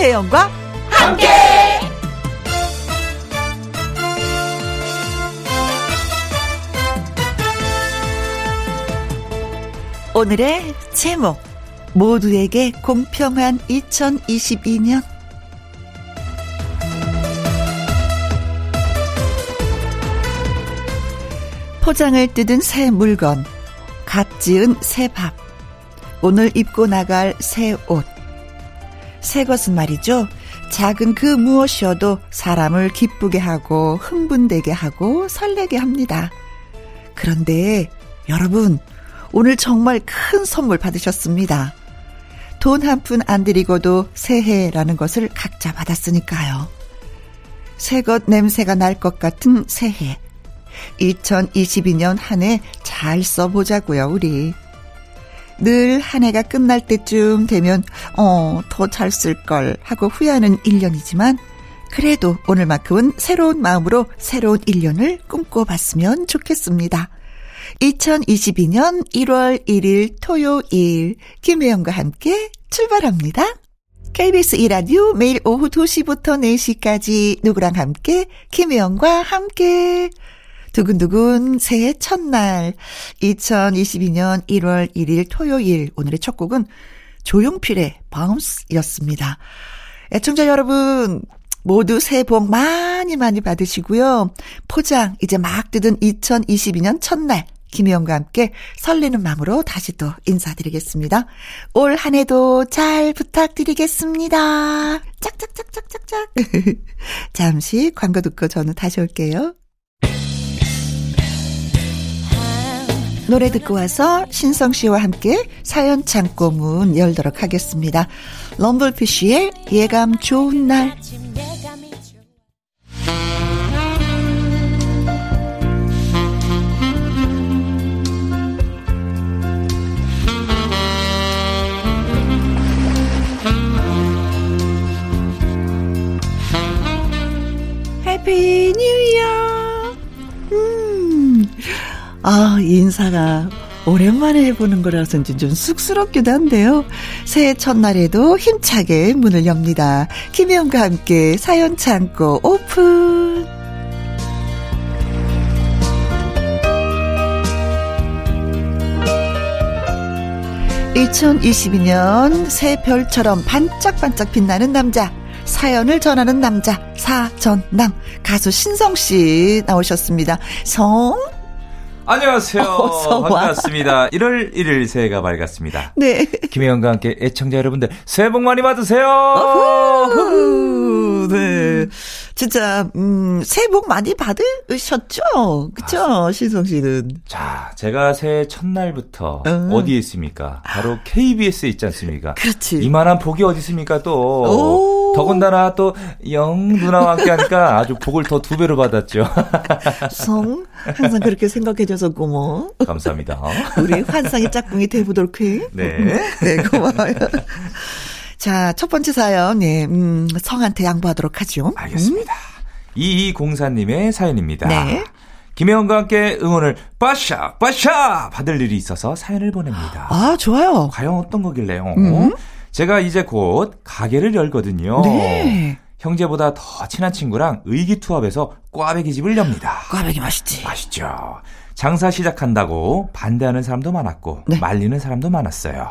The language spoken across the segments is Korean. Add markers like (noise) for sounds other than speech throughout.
김혜영과 함께. 오늘의 제목 모두에게 공평한 2022년 포장을 뜯은 새 물건 갓 지은 새 밥 오늘 입고 나갈 새 옷. 새 것은 말이죠. 작은 그 무엇이어도 사람을 기쁘게 하고 흥분되게 하고 설레게 합니다. 그런데 여러분, 오늘 정말 큰 선물 받으셨습니다. 돈 한 푼안 들이고도 새해라는 것을 각자 받았으니까요. 새것 냄새가 날 것 같은 새해. 2022년 한 해 잘 써보자고요, 우리. 늘 한 해가 끝날 때쯤 되면, 어, 더 잘 쓸 걸 하고 후회하는 1년이지만, 그래도 오늘만큼은 새로운 마음으로 새로운 1년을 꿈꿔봤으면 좋겠습니다. 2022년 1월 1일 토요일, 김혜영과 함께 출발합니다. KBS 이라디오 매일 오후 2시부터 4시까지 누구랑 함께, 김혜영과 함께. 두근두근 새해 첫날 2022년 1월 1일 토요일 오늘의 첫 곡은 조용필의 바운스였습니다. 애청자 여러분 모두 새해 복 많이 많이 받으시고요. 포장 이제 막 뜯은 2022년 첫날 김혜영과 함께 설레는 마음으로 다시 또 인사드리겠습니다. 올 한 해도 잘 부탁드리겠습니다. 짝짝짝짝짝짝. (laughs) 잠시 광고 듣고 저는 다시 올게요. 노래 듣고 와서 신성 씨와 함께 사연 창고 문 열도록 하겠습니다. 럼블피쉬의 예감 좋은 날. Happy New Year. 음. 아, 인사가 오랜만에 해보는 거라서인지 좀 쑥스럽기도 한데요. 새해 첫날에도 힘차게 문을 엽니다. 김혜영과 함께 사연 창고 오픈! 2022년 샛별처럼 반짝반짝 빛나는 남자. 사연을 전하는 남자 사전남 가수 신성 씨 나오셨습니다. 성 안녕하세요. 반갑습니다. 1월 1일 새해가 밝았습니다. 네. 김혜영과 함께 애청자 여러분들 새해 복 많이 받으세요. 어후, 네. 진짜 음, 새해 복 많이 받으셨죠? 그쵸? 신성 씨는. 자, 제가 새해 첫날부터 음. 어디에 있습니까? 바로 KBS에 있지 않습니까? 그렇지. 이만한 복이 어디 있습니까 또. 오. 더군다나 또 영 누나와 함께 하니까 아주 복을 더 두 배로 받았죠. (laughs) 성 항상 그렇게 생각해 줘서 고마워. 감사합니다. 우리 환상의 짝꿍이 되보도록 해. 네. (laughs) 네, 고마워요. 자, 첫 번째 사연, 네, 음, 성한테 양보하도록 하죠. 알겠습니다. 음. 2204님의 사연입니다. 네. 김혜원과 함께 응원을 빠샤, 빠샤! 받을 일이 있어서 사연을 보냅니다. 아, 좋아요. 과연 어떤 거길래요? 음. 제가 이제 곧 가게를 열거든요. 네. 형제보다 더 친한 친구랑 의기투합해서 꽈배기 집을 엽니다. 꽈배기 맛있지. 맛있죠. 장사 시작한다고 반대하는 사람도 많았고 네. 말리는 사람도 많았어요.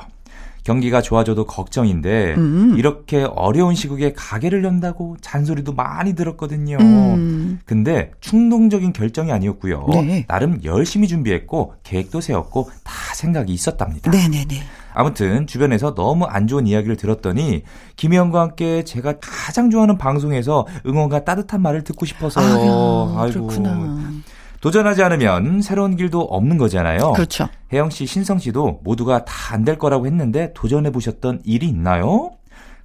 경기가 좋아져도 걱정인데 음. 이렇게 어려운 시국에 가게를 연다고 잔소리도 많이 들었거든요. 음. 근데 충동적인 결정이 아니었고요. 네. 나름 열심히 준비했고 계획도 세웠고 다 생각이 있었답니다. 네네네. 아무튼 주변에서 너무 안 좋은 이야기를 들었더니 김혜영과 함께 제가 가장 좋아하는 방송에서 응원과 따뜻한 말을 듣고 싶어서요. 아유, 아이고. 그렇구나. 도전하지 않으면 새로운 길도 없는 거잖아요. 그렇죠. 혜영 씨, 신성 씨도 모두가 다 안 될 거라고 했는데 도전해 보셨던 일이 있나요?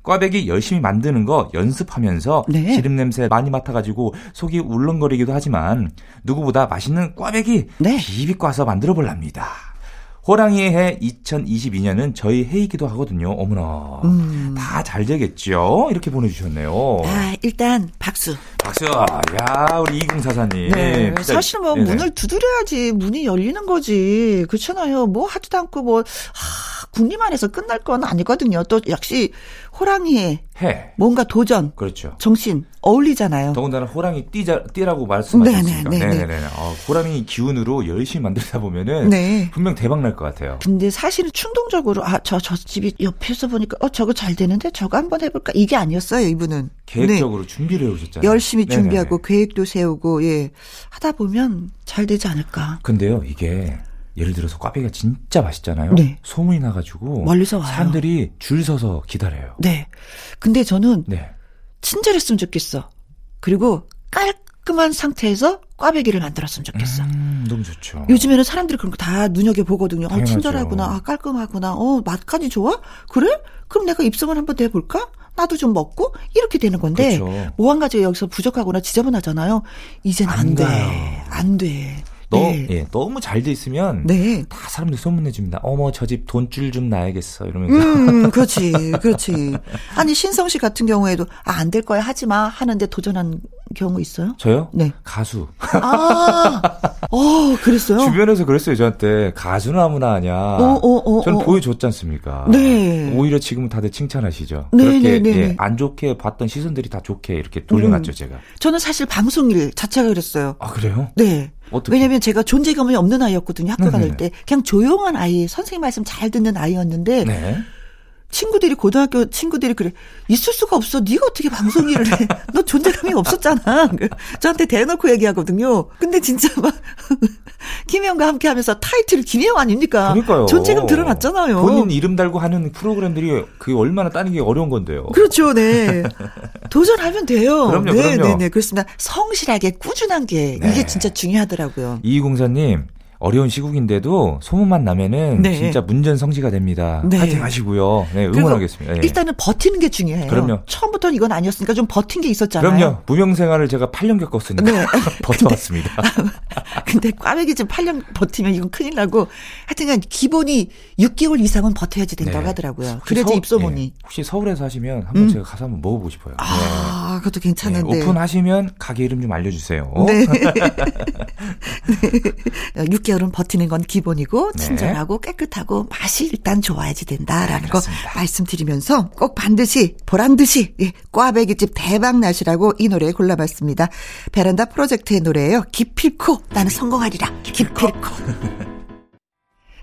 꽈배기 열심히 만드는 거 연습하면서 네. 기름 냄새 많이 맡아가지고 속이 울렁거리기도 하지만 누구보다 맛있는 꽈배기 네. 비비 꽈서 만들어 볼랍니다. 호랑이의 해 2022년은 저희 해이기도 하거든요. 어머나. 음. 다잘 되겠죠? 이렇게 보내주셨네요. 아, 일단 박수. 박수. 야, 우리 2044님. 네. 사실 뭐 네네. 문을 두드려야지 문이 열리는 거지. 그렇잖아요. 뭐 하지도 않고 뭐, 하, 국리만에서 끝날 건 아니거든요. 또 역시 호랑이의 해. 뭔가 도전, 그렇죠. 정신 어울리잖아요. 더군다나 호랑이 띠자, 띠라고 말씀하셨으니까. 네네. 네네. 어, 호랑이 기운으로 열심히 만들다 보면은 네. 분명 대박 날 것 같아요. 근데 사실은 충동적으로 아저저 집이 옆에서 보니까 어 저거 잘 되는데 저거 한번 해볼까 이게 아니었어요 이분은. 계획적으로 네. 준비를 해오셨잖아요. 열심히 준비하고. 계획도 세우고 예 하다 보면 잘 되지 않을까. 근데요 이게 예를 들어서 꽈배기가 진짜 맛있잖아요. 네. 소문이 나가지고 멀리서 와요. 사람들이 줄 서서 기다려요. 네. 근데 저는 네. 친절했으면 좋겠어. 그리고 깔끔한 상태에서 꽈배기를 만들었으면 좋겠어. 음, 너무 좋죠. 요즘에는 사람들이 그런 거 다 눈여겨 보거든요. 어, 친절하구나. 아, 깔끔하구나. 어, 맛까지 좋아? 그래? 그럼 내가 입성을 한번 해볼까? 나도 좀 먹고 이렇게 되는 건데 그렇죠. 뭐 한 가지 여기서 부족하거나 지저분하잖아요. 이젠 안, 안 돼. 안 돼. 너, 네. 예, 너무 잘 돼 있으면 네. 다 사람들 소문내 줍니다. 어머 저 집 돈줄 좀 놔야겠어 이러면서. 음, (laughs) 그렇지, 그렇지. 아니 신성 씨 같은 경우에도 아, 안 될 거야 하지 마 하는데 도전한 경우 있어요? 저요? 네. 가수. 아, 어, 그랬어요? (laughs) 주변에서 그랬어요, 저한테. 가수는 아무나 하냐. 어, 어, 어, 저는 어. 보여줬지 않습니까? 네. 오히려 지금은 다들 칭찬하시죠. 네, 그렇게 네, 네, 예, 안 좋게 봤던 시선들이 다 좋게 이렇게 돌려놨죠, 음. 제가. 저는 사실 방송 일 자체가 그랬어요. 아, 그래요? 네. 어떻게? 왜냐면 제가 존재감이 없는 아이였거든요. 학교 다닐 때. 그냥 조용한 아이, 선생님 말씀 잘 듣는 아이였는데. 네. 친구들이 고등학교 친구들이 그래 있을 수가 없어. 네가 어떻게 방송 일을 해? 너 존재감이 없었잖아. 저한테 대놓고 얘기하거든요. 근데 진짜 막 (laughs) 김혜영과 함께하면서 타이틀 김혜영 아닙니까? 그러니까요. 존재감 드러났잖아요. 본인 이름 달고 하는 프로그램들이 그 얼마나 따는 게 어려운 건데요. 그렇죠, 네. 도전하면 돼요. 그럼요, 네, 그럼요. 네, 네, 그렇습니다. 성실하게 꾸준한 게 네. 이게 진짜 중요하더라고요. 이공사님 어려운 시국인데도 소문만 나면은 네. 진짜 문전성시가 됩니다. 네. 파이팅 하시고요. 네, 응원하겠습니다. 네. 일단은 버티는 게 중요해요. 그럼요. 처음부터는 이건 아니었으니까 좀 버틴 게 있었잖아요. 그럼요. 무명 생활을 제가 8년 겪었으니까 네. (laughs) 버텨왔습니다. 근데, (laughs) 근데 꽈배기 좀 8년 버티면 이건 큰일 나고 하여튼간 기본이 6개월 이상은 버텨야지 된다고 네. 하더라고요. 그래야지 서, 입소문이. 네. 혹시 서울에서 하시면 한번 음. 제가 가서 한번 먹어보고 싶어요. 아, 그것도 괜찮은데. 오픈하시면 가게 이름 좀 알려주세요. 네. (laughs) 6개월 계절은 버티는 건 기본이고 네. 친절하고 깨끗하고 맛이 일단 좋아야지 된다라는 거 말씀드리면서 꼭 반드시 보란 듯이 예, 꽈배기집 대박 나시라고 이 노래 골라봤습니다. 베란다 프로젝트의 노래예요. 기필코 나는 성공하리라. 기필코.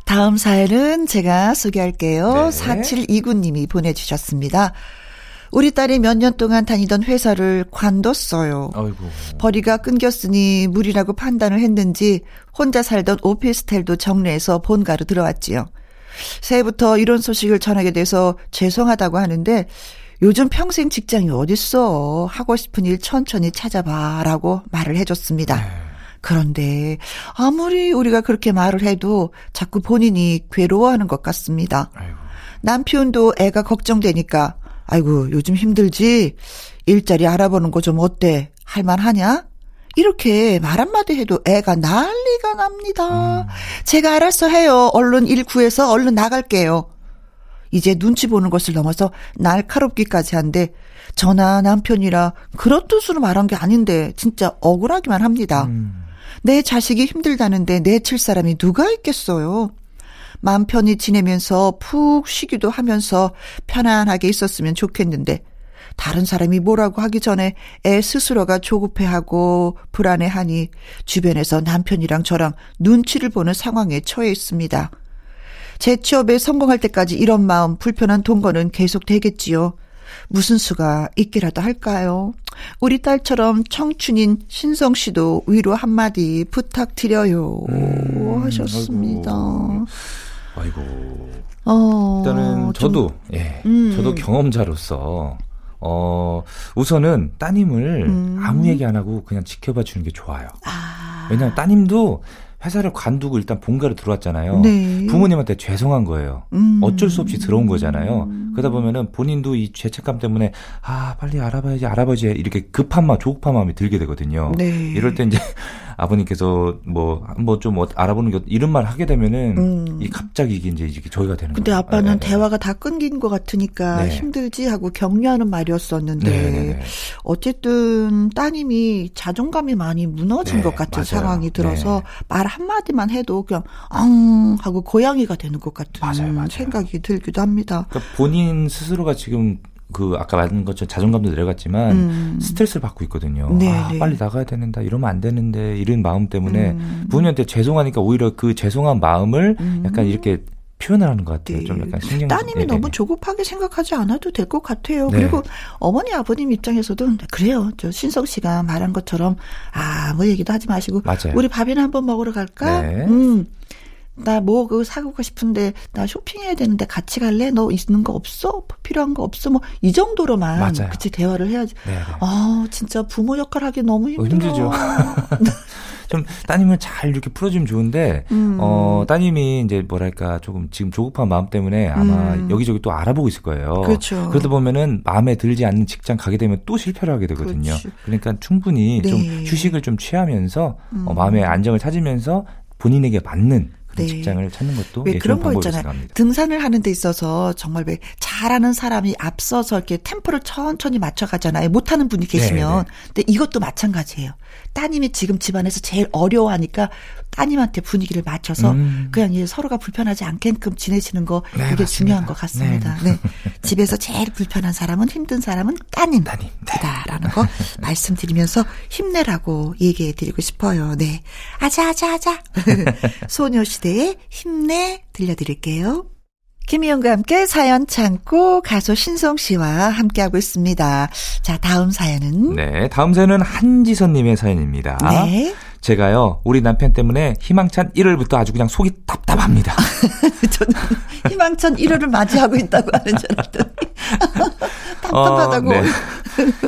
다음 사연은 제가 소개할게요. 네. 4729님이 보내주셨습니다. 우리 딸이 몇 년 동안 다니던 회사를 관뒀어요. 아이고. 벌이가 끊겼으니 무리라고 판단을 했는지 혼자 살던 오피스텔도 정리해서 본가로 들어왔지요. 새해부터 이런 소식을 전하게 돼서 죄송하다고 하는데 요즘 평생 직장이 어딨어. 하고 싶은 일 천천히 찾아봐라고 말을 해줬습니다. 네. 그런데 아무리 우리가 그렇게 말을 해도 자꾸 본인이 괴로워하는 것 같습니다. 아이고. 남편도 애가 걱정되니까 아이고, 요즘 힘들지? 일자리 알아보는 거 좀 어때? 할만하냐? 이렇게 말 한마디 해도 애가 난리가 납니다. 음. 제가 알아서 해요. 얼른 일 구해서 얼른 나갈게요. 이제 눈치 보는 것을 넘어서 날카롭기까지 한데 저나 남편이라 그런 뜻으로 말한 게 아닌데 진짜 억울하기만 합니다. 음. 내 자식이 힘들다는데 내칠 사람이 누가 있겠어요. 마음 편히 지내면서 푹 쉬기도 하면서 편안하게 있었으면 좋겠는데 다른 사람이 뭐라고 하기 전에 애 스스로가 조급해하고 불안해하니 주변에서 남편이랑 저랑 눈치를 보는 상황에 처해 있습니다. 제 취업에 성공할 때까지 이런 마음 불편한 동거는 계속 되겠지요. 무슨 수가 있기라도 할까요? 우리 딸처럼 청춘인 신성 씨도 위로 한마디 부탁드려요. 음, 하셨습니다. 아이고. 아이고. 어, 일단은 저도 좀, 예, 음. 저도 경험자로서 어 우선은 따님을 음. 아무 얘기 안 하고 그냥 지켜봐 주는 게 좋아요. 아. 왜냐하면 따님도 회사를 관두고 일단 본가로 들어왔잖아요. 네. 부모님한테 죄송한 거예요. 음. 어쩔 수 없이 들어온 거잖아요. 그러다 보면은 본인도 이 죄책감 때문에 아 빨리 알아봐야지 알아봐야지 이렇게 급한 마음 조급한 마음이 들게 되거든요. 네. 이럴 때 이제 아버님께서 뭐 한번 좀뭐 알아보는 게 이런 말 하게 되면은 음. 이 갑자기 이게 이제 이게 저희가 되는 근데 거예요. 아빠는 네, 네. 대화가 다 끊긴 것 같으니까 네. 힘들지 하고 격려하는 말이었었는데 네, 네, 네. 어쨌든 따님이 자존감이 많이 무너진 것 같은 맞아요. 상황이 들어서 말 한마디만 해도 그냥 엉 하고 고양이가 되는 것 같은 맞아요, 맞아요. 생각이 들기도 합니다. 그러니까 본인 스스로가 지금 그 아까 말한 것처럼 자존감도 내려갔지만 음. 스트레스를 받고 있거든요. 네, 아, 네. 빨리 나가야 되는다. 이러면 안 되는데 이런 마음 때문에 음. 부모님한테 죄송하니까 오히려 그 죄송한 마음을 음. 약간 이렇게 표현을 하는 것 같아요. 네. 좀 약간 신경 따님이 네, 너무 네. 조급하게 생각하지 않아도 될 것 같아요. 네. 그리고 어머니 아버님 입장에서도 그래요. 저 신성 씨가 말한 것처럼 아뭐 얘기도 하지 마시고 맞아요. 우리 밥이나 한번 먹으러 갈까? 네. 음. 나 뭐 그거 사고 싶은데 나 쇼핑해야 되는데 같이 갈래? 너 있는 거 없어? 필요한 거 없어? 뭐 이 정도로만 맞아요. 그치 대화를 해야지. 네네. 네. 아 진짜 부모 역할 하기 너무 힘들어. 어, 힘들죠. (laughs) 좀 따님을 잘 이렇게 풀어주면 좋은데 음. 어 따님이 이제 뭐랄까 조금 지금 조급한 마음 때문에 아마 음. 여기저기 또 알아보고 있을 거예요. 그렇죠. 그러다 보면은 마음에 들지 않는 직장 가게 되면 또 실패를 하게 되거든요. 그렇지. 그러니까 충분히 네. 좀 휴식을 좀 취하면서 어, 음. 어, 마음의 안정을 찾으면서 본인에게 맞는 네. 직장을 찾는 것도 왜 예, 그런 거 있잖아요. 생각합니다. 등산을 하는 데 있어서 정말 왜 잘하는 사람이 앞서서 이렇게 템포를 천천히 맞춰가잖아요. 못하는 분이 계시면. 네네. 네. 근데 이것도 마찬가지예요. 따님이 지금 집안에서 제일 어려워하니까 따님한테 분위기를 맞춰서 음. 그냥 이제 서로가 불편하지 않게끔 지내시는 거 네, 이게 맞습니다. 중요한 것 같습니다. 네. 네. 집에서 제일 불편한 사람은 힘든 사람은 따님. 따님이다라는 네. 거 (laughs) 말씀드리면서 힘내라고 얘기해 드리고 싶어요. 네. 아자 아자 아자. (laughs) 소녀시대의 힘내 들려드릴게요. 김희영과 함께 사연 참고 가수 신성 씨와 함께하고 있습니다. 자, 다음 사연은? 네, 다음 사연은 한지선님의 사연입니다. 네. 제가요, 우리 남편 때문에 희망찬 1월부터 아주 그냥 속이 답답합니다. (laughs) 저는 희망찬 1월을 맞이하고 있다고 하는 줄 알았더니. (laughs) 답답하다고. 어, 네.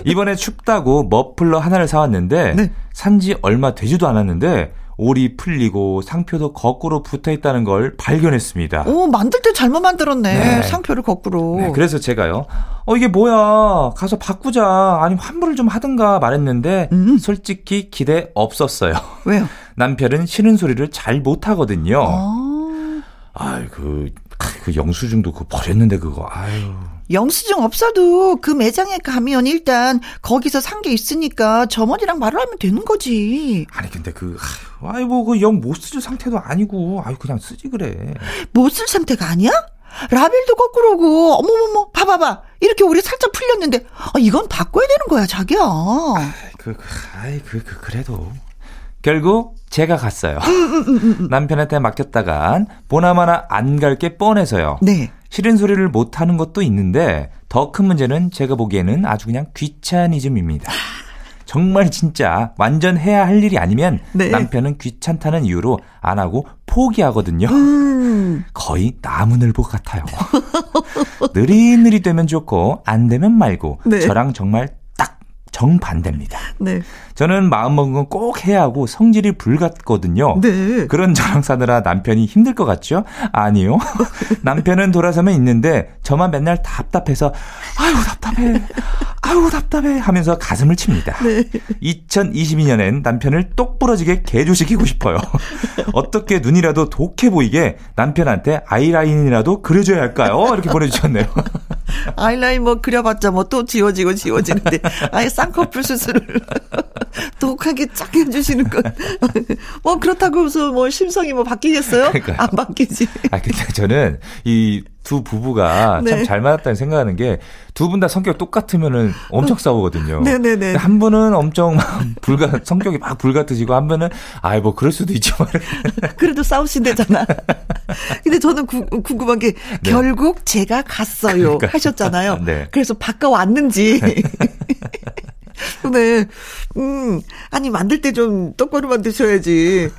이번에 춥다고 머플러 하나를 사왔는데, 네. 산지 얼마 되지도 않았는데, 올이 풀리고 상표도 거꾸로 붙어 있다는 걸 발견했습니다. 오, 만들 때 잘못 만들었네. 네. 상표를 거꾸로. 네, 그래서 제가요. 어, 이게 뭐야. 가서 바꾸자. 아니, 환불을 좀 하든가 말했는데, 음. 솔직히 기대 없었어요. (laughs) 왜요? 남편은 싫은 소리를 잘 못 하거든요. 아. 아이, 그, 그 영수증도 그 버렸는데 그거, 아유. 영수증 없어도 그 매장에 가면 일단 거기서 산 게 있으니까 점원이랑 말을 하면 되는 거지. 아니 근데 그 아이 뭐그 영못 쓰질 상태도 아니고 아유 그냥 쓰지 그래. 못 쓸 상태가 아니야? 라벨도 거꾸로고 어머머머 봐봐봐 이렇게 우리 살짝 풀렸는데 아, 이건 바꿔야 되는 거야 자기야. 아이 그, 그 아이 그, 그 그래도 결국 제가 갔어요. 음, 음, 음, 남편한테 맡겼다간 보나마나 안 갈 게 뻔해서요. 네. 싫은 소리를 못 하는 것도 있는데 더 큰 문제는 제가 보기에는 아주 그냥 귀차니즘입니다. 정말 진짜 완전 해야 할 일이 아니면 네. 남편은 귀찮다는 이유로 안 하고 포기하거든요. 음. 거의 나무늘보 같아요. 느릿느릿 되면 좋고 안 되면 말고 네. 저랑 정말 정반대입니다. 네. 저는 마음먹은 건 꼭 해야 하고 성질이 불같거든요. 네. 그런 저랑 사느라 남편이 힘들 것 같죠? 아니요. (laughs) 남편은 돌아서면 있는데 저만 맨날 답답해서 아유 답답해. 아유 답답해 하면서 가슴을 칩니다. 네. 2022년엔 남편을 똑부러지게 개조시키고 싶어요. 어떻게 눈이라도 독해 보이게 남편한테 아이라인이라도 그려줘야 할까요? 이렇게 보내주셨네요. (laughs) 아이라인 뭐 그려봤자 뭐 또 지워지고 지워지는데 아예 쌍꺼풀 수술을 (laughs) 독하게 쫙 해주시는 건. 뭐 그렇다고 해서 뭐 심성이 뭐 바뀌겠어요? 그러니까. 안 바뀌지. 아, 근데 저는 이 두 부부가 네. 참잘 맞았다는 생각하는 게 두 분 다 성격 똑같으면은 엄청 싸우거든요. 네네네. 한 분은 엄청 막 불가, 성격이 막 불같으시고 한 분은 아이 뭐 그럴 수도 있죠. 그래도 싸우신대잖아. 근데 저는 구, 궁금한 게 네. 결국 제가 갔어요 그러니까. 하셨잖아요. 네. 그래서 바꿔 왔는지. (laughs) 네. 음, 아니, 만들 때 좀 똑바로 만드셔야지.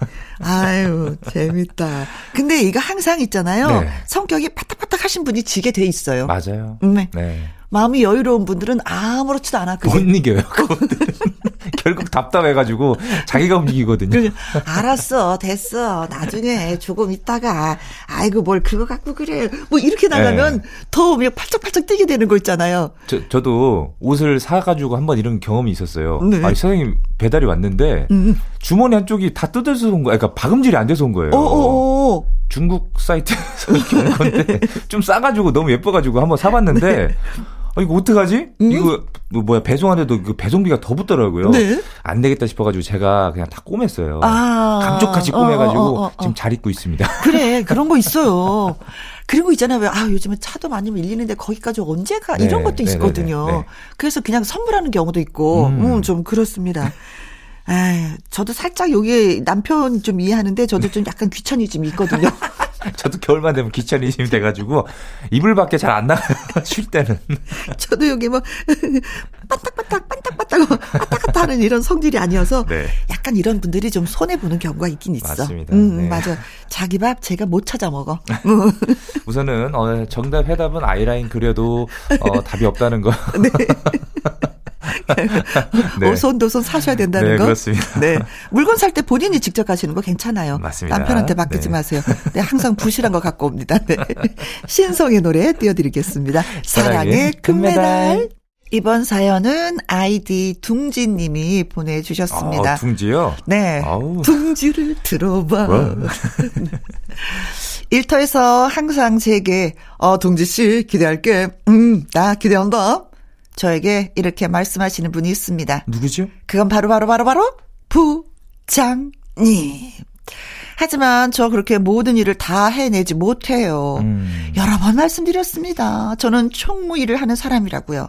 아유, 재밌다. 근데 이거 항상 있잖아요. 네. 성격이 파닥파닥 하신 분이 지게 돼 있어요. 맞아요. 네. 네. 마음이 여유로운 분들은 아무렇지도 않아. 그게. 못 이겨요, 그분들은. (laughs) 결국 답답해가지고 자기가 움직이거든요. 알았어, 됐어. 나중에 조금 있다가 아이고 뭘 그거 갖고 그래. 뭐 이렇게 나가면 네. 더 팔짝팔짝 뛰게 되는 거 있잖아요. 저 저도 옷을 사가지고 한번 이런 경험이 있었어요. 네. 아니 선생님 배달이 왔는데 음. 주머니 한쪽이 다 뜯어서 온 거야. 그러니까 박음질이 안 돼서 온 거예요. 어어어. 중국 사이트에서 (laughs) 이렇게 온 건데 (laughs) 좀 싸가지고 너무 예뻐가지고 한번 사봤는데. 네. 어, 이거 어떡하지? 음? 이거 뭐 뭐야 배송하는데도 그 배송비가 더 붙더라고요. 네? 안 되겠다 싶어가지고 제가 그냥 다 꼬맸어요. 아, 감쪽같이 꼬매가지고 어, 어, 어, 어, 지금 잘 입고 있습니다. (laughs) 그래 그런 거 있어요. 그리고 있잖아요. 아 요즘은 차도 많이 밀리는데 거기까지 언제 가? 네, 이런 것도 네, 네, 있거든요. 네, 네, 그래서 그냥 선물하는 경우도 있고, 음, 음 좀 그렇습니다. 아, 저도 살짝 여기 남편 좀 이해하는데 저도 좀 약간 귀차니즘이 있거든요. (laughs) 저도 겨울만 되면 귀차니즘이 돼가지고 이불 밖에 잘 안 나가요. (laughs) 쉴 때는. (laughs) 저도 여기 뭐 반딱반딱 반딱반딱 왔다 갔다 하는 이런 성질이 아니어서 네. 약간 이런 분들이 좀 손해 보는 경우가 있긴 있어. 맞습니다. 음, 네. 맞아. 자기 밥 제가 못 찾아 먹어. 우선은 어, 정답 해답은 아이라인 그려도 어, 답이 없다는 거. 네. 네. 오손도손 사셔야 된다는 네, 거. 그렇습니다. 네. 물건 살 때 본인이 직접 가시는 거 괜찮아요. 맞습니다. 남편한테 맡기지 네. 마세요. 네, 항상 부실한 거 갖고 옵니다. 네. 신성의 노래 띄워드리겠습니다. 사랑의 금메달. 이번 사연은 아이디 둥지 님이 보내주셨습니다. 아, 둥지요? 네. 아우. 둥지를 들어봐. (laughs) 일터에서 항상 제게, 어, 둥지씨, 기대할게. 음, 나 기대한다. 저에게 이렇게 말씀하시는 분이 있습니다. 누구죠? 그건 바로 바로 바로 바로 부장님. 하지만 저 그렇게 모든 일을 다 해내지 못해요. 음. 여러 번 말씀드렸습니다. 저는 총무 일을 하는 사람이라고요.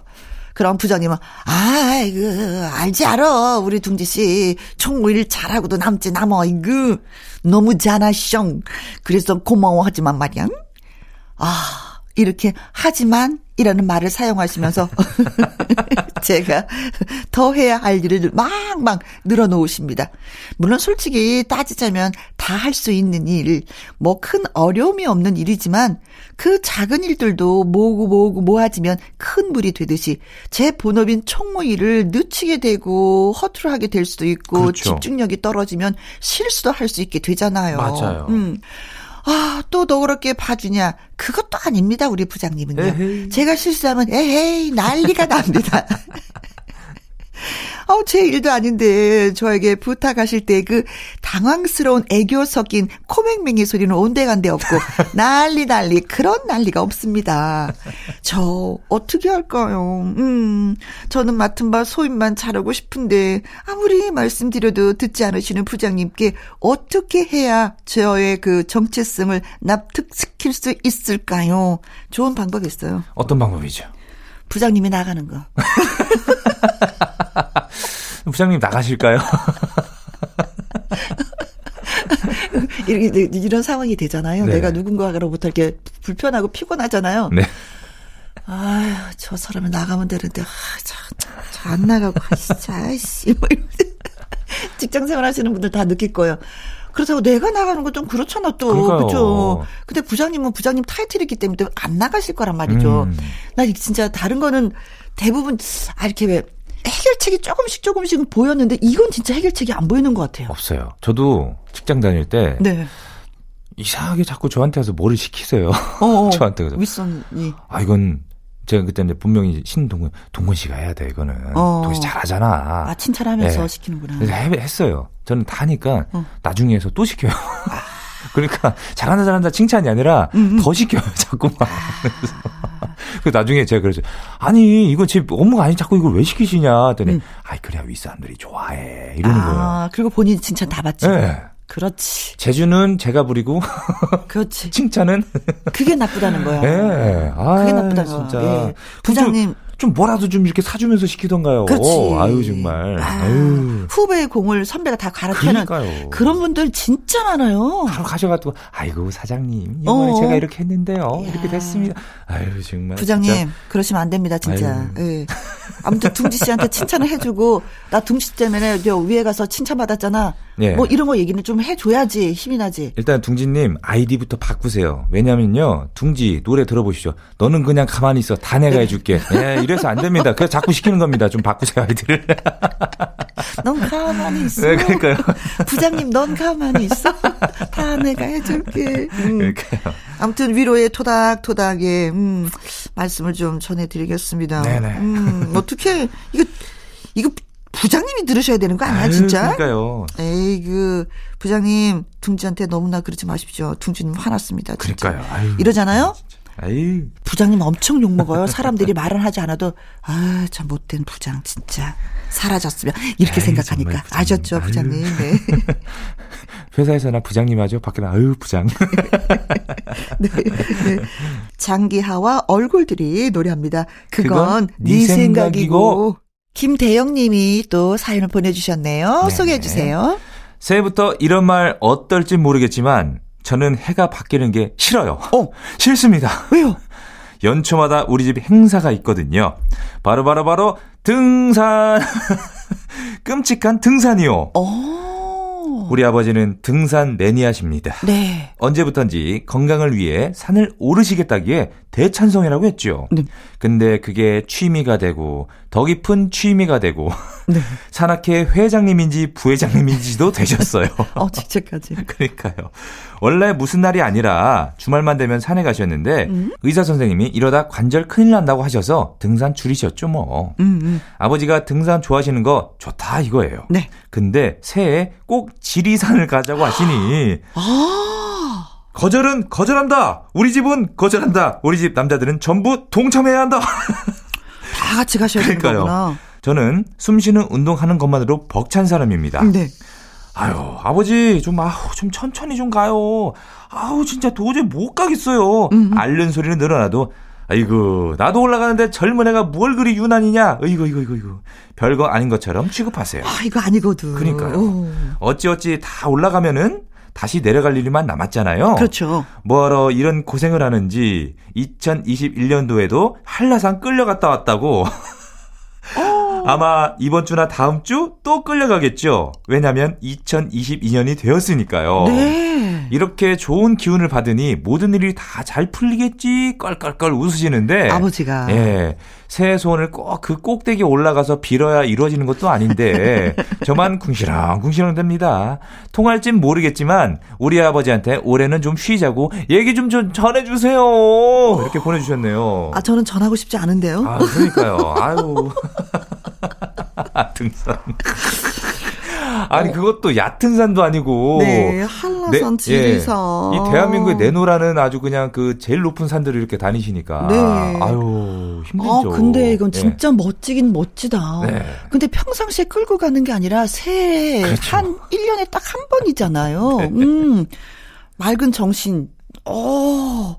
그럼 부장님은 아, 이거 알지 알아. 우리 둥지 씨 총무 일 잘하고도 남지 남어. 이거 너무 잘하숑. 그래서 고마워하지만 말이야. 아, 이렇게 하지만 이라는 말을 사용하시면서 (laughs) 제가 더 해야 할 일을 막막 늘어놓으십니다. 물론 솔직히 따지자면 다 할 수 있는 일, 뭐 큰 어려움이 없는 일이지만 그 작은 일들도 모으고 모으고 모아지면 큰 물이 되듯이 제 본업인 총무 일을 늦추게 되고 허투루 하게 될 수도 있고 그렇죠. 집중력이 떨어지면 실수도 할 수 있게 되잖아요. 맞아요. 음. 아, 또 너 그렇게 봐주냐. 그것도 아닙니다, 우리 부장님은요. 에헤이. 제가 실수하면, 에헤이, 난리가 납니다. (laughs) 어, 제 일도 아닌데 저에게 부탁하실 때 그 당황스러운 애교 섞인 코맹맹이 소리는 온데간데 없고 (laughs) 난리 난리 그런 난리가 없습니다. 저 어떻게 할까요? 음, 저는 맡은 바 소임만 잘하고 싶은데 아무리 말씀드려도 듣지 않으시는 부장님께 어떻게 해야 저의 그 정체성을 납득시킬 수 있을까요? 좋은 방법이 있어요. 어떤 방법이죠? 부장님이 나가는 거. (laughs) 부장님 나가실까요? (laughs) 이런, 이런 상황이 되잖아요. 네. 내가 누군가로부터 이렇게 불편하고 피곤하잖아요. 네. 아유, 저 사람을 나가면 되는데, 아, 저, 저, 안 나가고, 진짜, 아이씨, 뭐, (laughs) 직장 생활 하시는 분들 다 느낄 거예요. 그렇다고 내가 나가는 건 좀 그렇잖아 또 그렇죠. 근데 부장님은 부장님 타이틀이기 때문에 안 나가실 거란 말이죠. 음. 나 진짜 다른 거는 대부분 아 이렇게 왜 해결책이 조금씩 조금씩 보였는데 이건 진짜 해결책이 안 보이는 것 같아요. 없어요. 저도 직장 다닐 때 네. 이상하게 자꾸 저한테 와서 뭐를 시키세요. (laughs) 어, 어. (laughs) 저한테 그래서 윗선이 아 이건 제가 그때는 분명히 신동근 동근 씨가 해야 돼 이거는 어. 동근 씨 잘하잖아. 아 칭찬하면서 네. 시키는구나. 그래서 해, 했어요. 저는 다 하니까 어. 나중에 해서 또 시켜요. 아. (laughs) 그러니까 잘한다 잘한다 칭찬이 아니라 음음. 더 시켜요 자꾸만. 아. 그 나중에 제가 그래서 아니 이거 제 업무가 아니 자꾸 이걸 왜 시키시냐 했더니 음. 아이 그래야 윗사람들이 좋아해 이러는 아, 거예요. 그리고 본인 칭찬 다 받죠. 네. 그렇지. 제주는 제가 부리고. 그렇지. (laughs) 칭찬은. 그게 나쁘다는 거야. 네. 아, 그게 나쁘다는 거야. 예. 부장님. 좀 뭐라도 좀 이렇게 사주면서 시키던가요. 그렇지. 오, 아유 정말. 아, 유 후배의 공을 선배가 다 갈아타는 그러니까요. 그런 분들 진짜 많아요. 바로 가셔가지고 아이고 사장님 이번에 어. 제가 이렇게 했는데요. 야. 이렇게 됐습니다. 아유 정말. 부장님 진짜. 그러시면 안 됩니다 진짜. 예. 아무튼 둥지 씨한테 칭찬을 해주고 나 둥지 씨 때문에 위에 가서 칭찬 받았잖아. 예. 뭐 이런 거 얘기는 좀 해줘야지 힘이 나지. 일단 둥지님 아이디부터 바꾸세요. 왜냐면요 둥지 노래 들어보시죠. 너는 그냥 가만히 있어 다 내가 네. 해줄게. 예, 이래서 안 됩니다. 그래서 자꾸 시키는 겁니다. 좀 바꾸세요 아이들을. (laughs) 넌 가만히 있어. 네, 그러니까요. 부장님, 넌 가만히 있어. 다 내가 해줄게. 음. 그러니까요. 아무튼 위로의 토닥토닥에, 음, 말씀을 좀 전해드리겠습니다. 네네. 음, 어떻게, 이거, 이거 부장님이 들으셔야 되는 거 아니야, 아유, 진짜? 그러니까요. 에이, 그, 부장님, 둥지한테 너무나 그러지 마십시오. 둥지님 화났습니다. 진짜. 그러니까요. 아유, 이러잖아요? 아이 부장님 엄청 욕먹어요. 사람들이 말은 하지 않아도, 아, 참 못된 부장, 진짜. 사라졌으면. 이렇게 아이, 생각하니까. 부장님. 아셨죠, 아유. 부장님. 네. (laughs) 회사에서나 부장님 하죠. 밖에는 아유 부장. (laughs) 네. 네. 장기하와 얼굴들이 노래합니다. 그건, 그건 네네 생각이고. 생각이고. 김대영 님이 또 사연을 보내주셨네요. 네. 소개해 주세요. 새해부터 이런 말 어떨지 모르겠지만 저는 해가 바뀌는 게 싫어요. 어. (laughs) 싫습니다. 왜요? (laughs) 연초마다 우리 집 행사가 있거든요. 바로 바로 바로 등산. (laughs) 끔찍한 등산이요. 어. 우리 아버지는 등산 매니아십니다. 네. 언제부턴지 건강을 위해 산을 오르시겠다기에 대찬성이라고 했죠. 네. 근데 그게 취미가 되고 더 깊은 취미가 되고 (laughs) 네. 산악회 회장님인지 부회장님인지도 되셨어요. (laughs) 어, 직접까지. (laughs) 그러니까요. 원래 무슨 날이 아니라 주말만 되면 산에 가셨는데 음? 의사 선생님이 이러다 관절 큰일 난다고 하셔서 등산 줄이셨죠 뭐. 음, 음. 아버지가 등산 좋아하시는 거 좋다 이거예요. 네. 근데 새해 꼭 지리산을 가자고 하시니 (gasps) 아. 거절은 거절한다. 우리 집은 거절한다. 우리 집 남자들은 전부 동참해야 한다. (laughs) 다 같이 가셔야 되는. 거구나. 저는 숨쉬는 운동하는 것만으로 벅찬 사람입니다. 네. 아유, 아버지, 좀, 아우, 좀 천천히 좀 가요. 아우, 진짜 도저히 못 가겠어요. 음. 앓는 소리는 늘어나도, 아이고, 나도 올라가는데 젊은 애가 뭘 그리 유난이냐? 어이구, 이거, 이거, 이거. 별거 아닌 것처럼 취급하세요. 아, 이거 아니거든. 그러니까요. 오. 어찌어찌 다 올라가면은 다시 내려갈 일만 남았잖아요. 그렇죠. 뭐하러 이런 고생을 하는지 2021년도에도 한라산 끌려갔다 왔다고. 아마 이번 주나 다음 주 또 끌려가겠죠. 왜냐면 2022년이 되었으니까요. 네. 이렇게 좋은 기운을 받으니 모든 일이 다 잘 풀리겠지 껄껄껄 웃으시는데 아버지가. 예. 새해 소원을 꼭 그 꼭대기에 올라가서 빌어야 이루어지는 것도 아닌데 (laughs) 저만 궁시렁 궁시렁 됩니다. 통할진 모르겠지만 우리 아버지한테 올해는 좀 쉬자고 얘기 좀, 좀 전해주세요. 이렇게 보내주셨네요. 아, 저는 전하고 싶지 않은데요. 아, 그러니까요. 아유. (laughs) 등산. 아니, 그것도 얕은 산도 아니고. 네, 한라산, 네, 지리산. 예. 이 대한민국에 내노라는 아주 그냥 그 제일 높은 산들을 이렇게 다니시니까. 네. 아유, 아, 힘들죠. 근데 이건 예. 진짜 멋지긴 멋지다. 네. 근데 평상시에 끌고 가는 게 아니라 새해 그렇죠. 한 1년에 딱 한 번이잖아요. 네. 음. 맑은 정신. 어.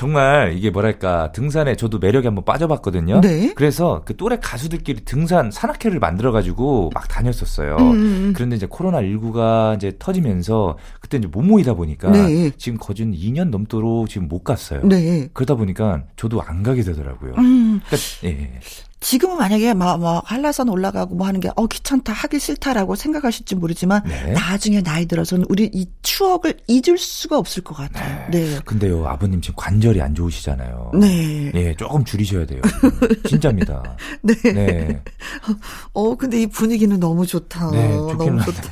정말 이게 뭐랄까 등산에 저도 매력에 한번 빠져봤거든요. 네. 그래서 그 또래 가수들끼리 등산 산악회를 만들어가지고 막 다녔었어요. 음, 음. 그런데 이제 코로나 19가 이제 터지면서 그때 이제 못 모이다 보니까 네. 지금 거진 2년 넘도록 지금 못 갔어요. 네. 그러다 보니까 저도 안 가게 되더라고요. 음. 그러니까 예. 지금은 만약에 막, 막 한라산 올라가고 뭐 하는 게 어 귀찮다 하기 싫다라고 생각하실지 모르지만 네. 나중에 나이 들어서는 우리 이 추억을 잊을 수가 없을 것 같아요. 네. 근데요 아버님 지금 관절이 안 좋으시잖아요. 네. 예, 조금 줄이셔야 돼요. 진짜입니다. (laughs) 네. 네. 어 근데 이 분위기는 너무 좋다. 네, 너무 좋기는 좋다.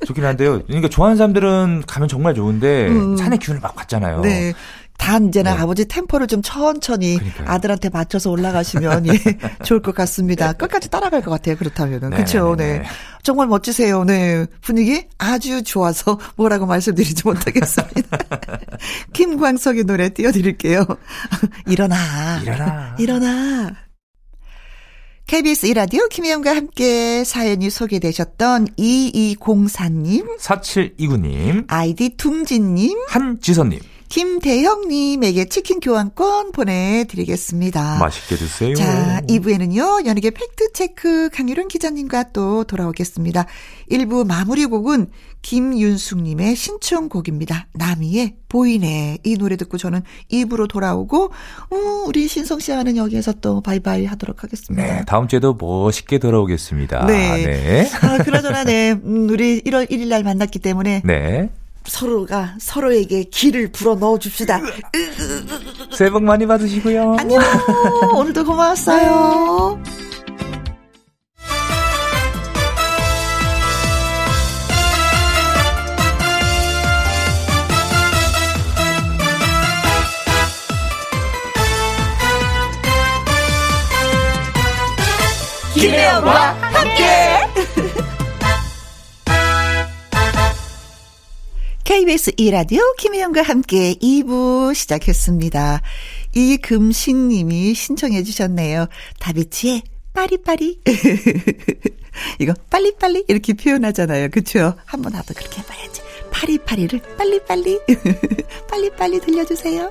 (laughs) 좋긴 한데요. 그러니까 좋아하는 사람들은 가면 정말 좋은데 음. 산의 기운을 막 받잖아요. 네. 단 이제는 네. 아버지 템포를 좀 천천히 그러니까요. 아들한테 맞춰서 올라가시면 예, (laughs) 좋을 것 같습니다. 끝까지 따라갈 것 같아요. 그렇다면은 네, 그렇죠. 네, 네. 네. 정말 멋지세요. 네. 분위기 아주 좋아서 뭐라고 말씀드리지 못하겠습니다. (laughs) 김광석의 노래 띄워드릴게요. (laughs) 일어나. 일어나. 일어나. KBS 이라디오 김혜영과 함께 사연이 소개되셨던 2204님, 4729님, 아이디 둥진님, 한지선님, 김대형님에게 치킨 교환권 보내드리겠습니다. 맛있게 드세요. 자, 2부에는요, 연예계 팩트체크 강유론 기자님과 또 돌아오겠습니다. 1부 마무리 곡은 김윤숙님의 신청곡입니다. 나미의 보이네. 이 노래 듣고 저는 2부로 돌아오고, 어, 우리 신성 씨와는 여기에서 또 바이바이 하도록 하겠습니다. 네, 다음 주에도 멋있게 돌아오겠습니다. 네. 네. 아, 그나저나, 네. 음, 우리 1월 1일 날 만났기 때문에 네. 서로가 서로에게 길을 불어 넣어 줍시다. 새해 복 많이 받으시고요. 안녕. 오늘도 고마웠어요. 김혜영과 함께. KBS 2라디오 김혜영과 함께 2부 시작했습니다. 이금식님이 신청해 주셨네요. 다비치의 빠리빠리. (laughs) 이거 빨리빨리 이렇게 표현하잖아요. 그쵸? 한번 나도 그렇게 해봐야지. 파리파리를 빨리빨리. (laughs) 빨리빨리 들려주세요.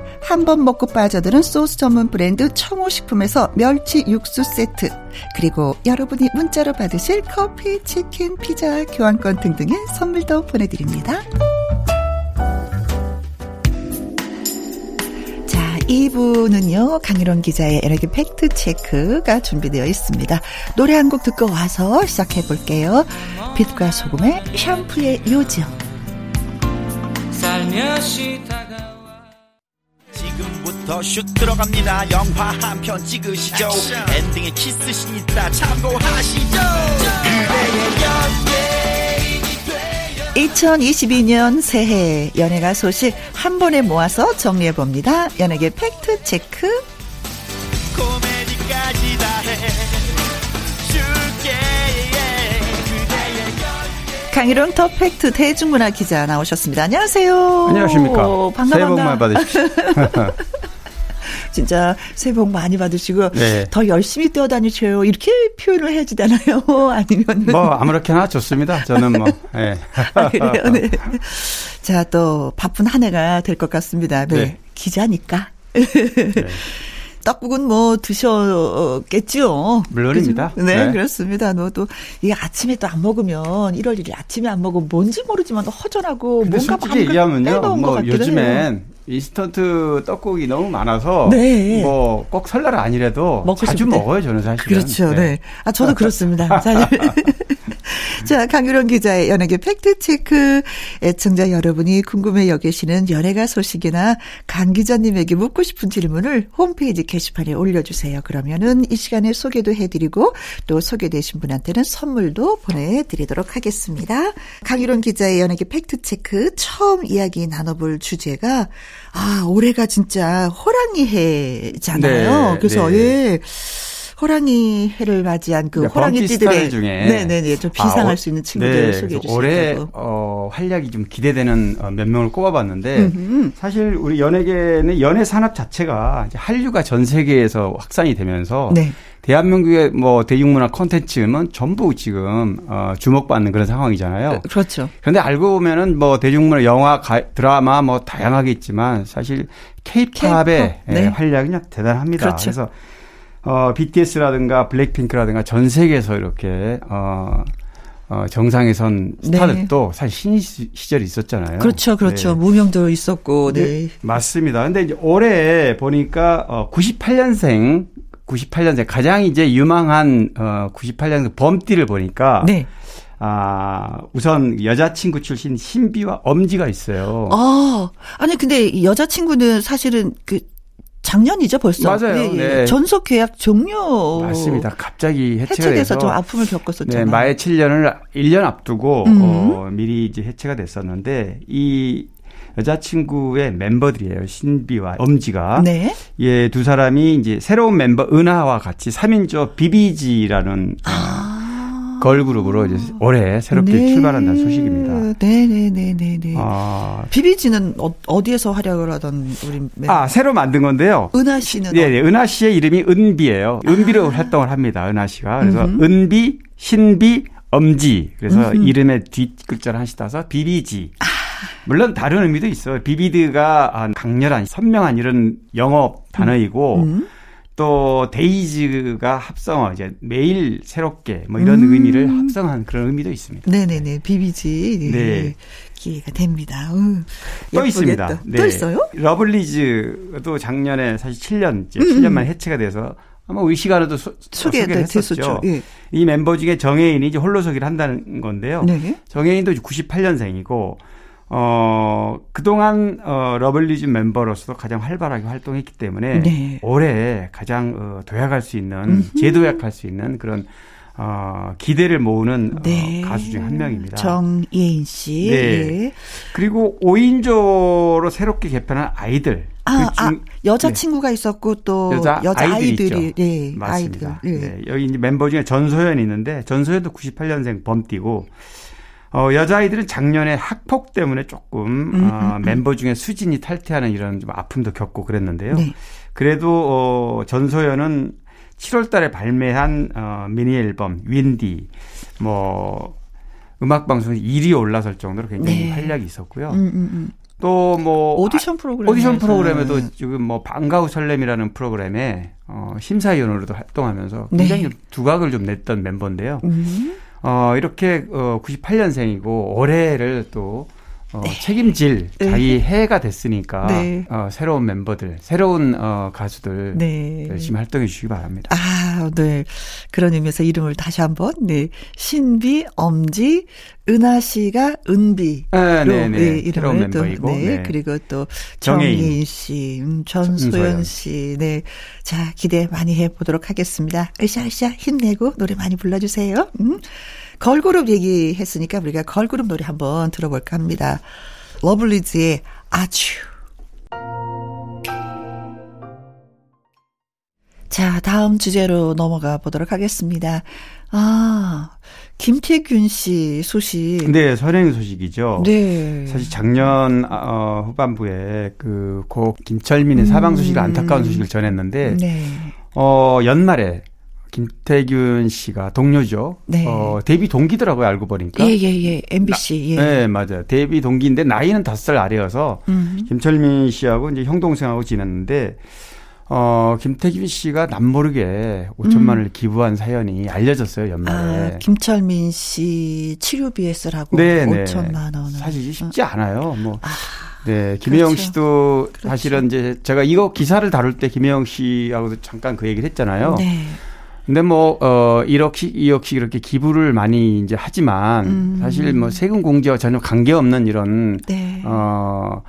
한 번 먹고 빠져드는 소스 전문 브랜드 청호식품에서 멸치 육수 세트 그리고 여러분이 문자로 받으실 커피, 치킨, 피자, 교환권 등등의 선물도 보내드립니다. 자, 2부는요, 강일원 기자의 연예계 fact check가 준비되어 있습니다. 노래 한 곡 듣고 와서 시작해 볼게요. 빛과 소금의 샴푸의 요정. 살며시 지금부터 슛 들어갑니다. 영화 한 편 찍으시죠. 엔딩에 키스신 있다 참고하시죠. 그대의 2022년 새해 연예가 소식 한 번에 모아서 정리해 봅니다. 연예계 팩트 체크. 코미디까지 다 해. 강희룡 더 팩트 대중문화 기자 나오셨습니다. 안녕하세요. 안녕하십니까. 반가 새해 복 많이 받으십시오. (laughs) 진짜 새해 복 많이 받으시고 네. 더 열심히 뛰어다니셔요. 이렇게 표현을 해야지 되나요? 아니면 뭐 아무렇게나 좋습니다. 저는 뭐. 네. (laughs) 아, 그래요. 네. 자, 또 바쁜 한 해가 될 것 같습니다. 네. 네. 기자니까. 네. (laughs) 떡국은 뭐 드셨겠죠. 물론입니다. 네, 네, 그렇습니다. 너도 이게 아침에 또 안 먹으면 1월 1일 아침에 안 먹으면 뭔지 모르지만 허전하고 뭔가 솔직히 얘기하면요. 뭐 요즘엔 인스턴트 떡국이 너무 많아서 네. 뭐 꼭 설날 아니라도 자주 먹어요 저는 사실. 그렇죠. 네. 네. 아 저도 그렇습니다. 사실. (laughs) 자, 강유론 기자의 연예계 팩트체크. 애청자 여러분이 궁금해 여기시는 연예가 소식이나 강 기자님에게 묻고 싶은 질문을 홈페이지 게시판에 올려주세요. 그러면은 이 시간에 소개도 해드리고 또 소개되신 분한테는 선물도 보내드리도록 하겠습니다. 강유론 기자의 연예계 팩트체크 처음 이야기 나눠볼 주제가 아, 올해가 진짜 호랑이 해잖아요. 네, 그래서 네. 예. 호랑이 해를 맞이한 그 그러니까 호랑이띠들의 중에 네네네 좀 비상할 아, 수 있는 친구들 네, 소개해 주시죠. 올해 어, 활약이 좀 기대되는 어, 몇 명을 꼽아봤는데 음흠. 사실 우리 연예계는 연예 산업 자체가 한류가 전 세계에서 확산이 되면서 네. 대한민국의 뭐 대중문화 콘텐츠는 전부 지금 어 주목받는 그런 상황이잖아요. 그렇죠. 그런데 알고 보면은 뭐 대중문화 영화, 가, 드라마 뭐 다양하게 있지만 사실 케이팝의 예, 네. 활약이 대단합니다. 그렇죠. 그래서 어, BTS라든가 블랙핑크라든가 전 세계에서 이렇게 어, 어, 정상에 선 스타들도 네. 사실 신 시절이 있었잖아요. 그렇죠, 그렇죠. 네. 무명도 있었고, 네. 네. 맞습니다. 근데 이제 올해 보니까 어, 98년생, 98년생 가장 이제 유망한 어, 98년생 범띠를 보니까 네. 아, 우선 여자친구 출신 신비와 엄지가 있어요. 아, 아니, 근데 여자친구는 사실은 그 작년이죠 벌써. 맞아요. 예, 예. 네. 전속 계약 종료. 맞습니다. 갑자기 해체가 해체돼서 돼서 좀 아픔을 겪었었잖아요. 네, 마의 7년을 1년 앞두고 음. 어, 미리 이제 해체가 됐었는데 이 여자친구의 멤버들이에요. 신비와 엄지가. 네. 예, 두 사람이 이제 새로운 멤버 은하와 같이 3인조 비비지라는 아. 걸그룹으로 이제 올해 새롭게 네. 출발한다는 소식입니다. 네네네네네. 아. 비비지는 어, 디에서 활약을 하던 우리 아 새로 만든 건데요. 은하 씨는 네, 네. 은하 씨의 이름이 은비예요. 은비로 아. 활동을 합니다. 은하 씨가 그래서 음흠. 은비, 신비, 엄지 그래서 음흠. 이름의 뒷 글자를 하나씩 따서 비비지. 아. 물론 다른 의미도 있어요. vivid가 강렬한 선명한 이런 영어 단어이고. 음. 또 days가 합성어 이제 매일 새롭게 뭐 이런 음. 의미를 합성한 그런 의미도 있습니다. 네네네 비비지 네. 기대가 됩니다. 음, 또 있습니다. 네. 또 있어요? 러블리즈도 작년에 사실 7년 이제 7년 음. 만에 해체가 돼서 아마 우리 시간에도 소, 소개를 했었죠. 예. 이 멤버 중에 정예인이 이제 홀로서기를 한다는 건데요. 네. 정예인도 98년생이고 어, 그동안, 어, 러블리즈 멤버로서 가장 활발하게 활동했기 때문에 네. 올해 가장, 어, 도약할 수 있는, 재도약할 수 있는 그런, 어, 기대를 모으는 어, 네. 어, 가수 중 한 명입니다. 정예인 씨. 네. 네. 그리고 5인조로 새롭게 개편한 아이들. 아, 그 중, 아 여자친구가 네. 있었고 또 여자, 여자 아이들이, 아이들이 네, 맞습니다. 아이들. 네. 네. 여기 이제 멤버 중에 전소연이 있는데 전소연도 98년생 범띠고 어, 여자아이들은 작년에 학폭 때문에 조금 음, 어, 음, 음. 멤버 중에 수진이 탈퇴하는 이런 좀 아픔도 겪고 그랬는데요. 네. 그래도 어, 전소연은 7월 달에 발매한 어, 미니 앨범 윈디 뭐 음악 방송 1위 올라설 정도로 굉장히 네. 활약이 있었고요. 음, 음, 음. 또뭐 오디션 프로그램 오디션 프로그램에도 네. 지금 뭐 방과후 설렘이라는 프로그램에 어 심사위원으로도 활동하면서 네. 굉장히 네. 두각을 좀 냈던 멤버인데요. 음. 어, 이렇게 어, 98년생이고 올해를 또 어, 네. 책임질 네. 자기 해가 됐으니까 네. 어, 새로운 멤버들, 새로운 어, 가수들 네. 열심히 활동해 주시기 바랍니다. 아, 네. 그런 의미에서 이름을 다시 한번 네 신비, 엄지, 은하 씨가 은비로 아, 네, 네. 네, 이름을 또 멤버이고, 네. 네. 그리고 또 정예인 씨, 음, 전소연 씨, 네. 자 기대 많이 해보도록 하겠습니다. 으쌰으쌰 힘내고 노래 많이 불러주세요. 음. 걸그룹 얘기했으니까 우리가 걸그룹 노래 한번 들어볼까 합니다. 러블리즈의 아주. 자, 다음 주제로 넘어가 보도록 하겠습니다. 아, 김태균 씨 소식. 네, 선행 소식이죠. 네. 사실 작년 어, 후반부에 그 고 김철민의 사망 소식을 음. 안타까운 소식을 전했는데 네. 어, 연말에 김태균 씨가 동료죠. 네. 어, 데뷔 동기더라고요, 알고 보니까. 예, 예, 예. MBC. 나, 예. 네, 맞아요. 데뷔 동기인데 나이는 다섯 살 아래여서 음. 김철민 씨하고 이제 형 동생하고 지냈는데 어, 김태균 씨가 남모르게 5천만 원을 음. 기부한 사연이 알려졌어요, 연말에. 아, 김철민 씨 치료비에 쓰라고 네, 5천만 원을. 사실 쉽지 않아요. 뭐. 아. 네, 김혜영 그렇죠. 씨도 그렇죠. 사실은 이제 제가 이거 기사를 다룰 때 김혜영 씨하고도 잠깐 그 얘기를 했잖아요. 네. 근데 뭐, 어, 1억씩, 2억씩 이렇게 기부를 많이 이제 하지만 음. 사실 뭐 세금 공제와 전혀 관계없는 이런, 네. 어,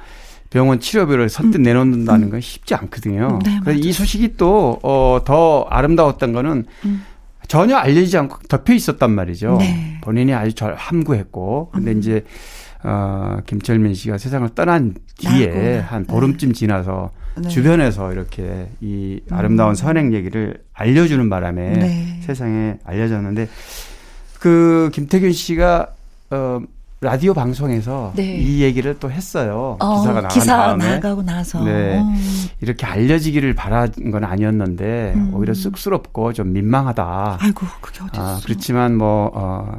병원 치료비를 선뜻 음. 내놓는다는 건 쉽지 않거든요. 네, 그래서 이 소식이 또, 어, 더 아름다웠던 거는 음. 전혀 알려지지 않고 덮여 있었단 말이죠. 네. 본인이 아주 절 함구했고. 근데 음. 이제, 어, 김철민 씨가 세상을 떠난 뒤에 한 보름쯤 지나서 네. 주변에서 이렇게 이 아름다운 음. 선행 얘기를 알려주는 바람에 네. 세상에 알려졌는데 그 김태균 씨가 어 라디오 방송에서 네. 이 얘기를 또 했어요. 어, 기사가 나간 기사 다음에. 나가고 나서. 네. 어. 이렇게 알려지기를 바란 건 아니었는데 음. 오히려 쑥스럽고 좀 민망하다. 아이고, 그게 어딨어. 아, 그렇지만 뭐, 어,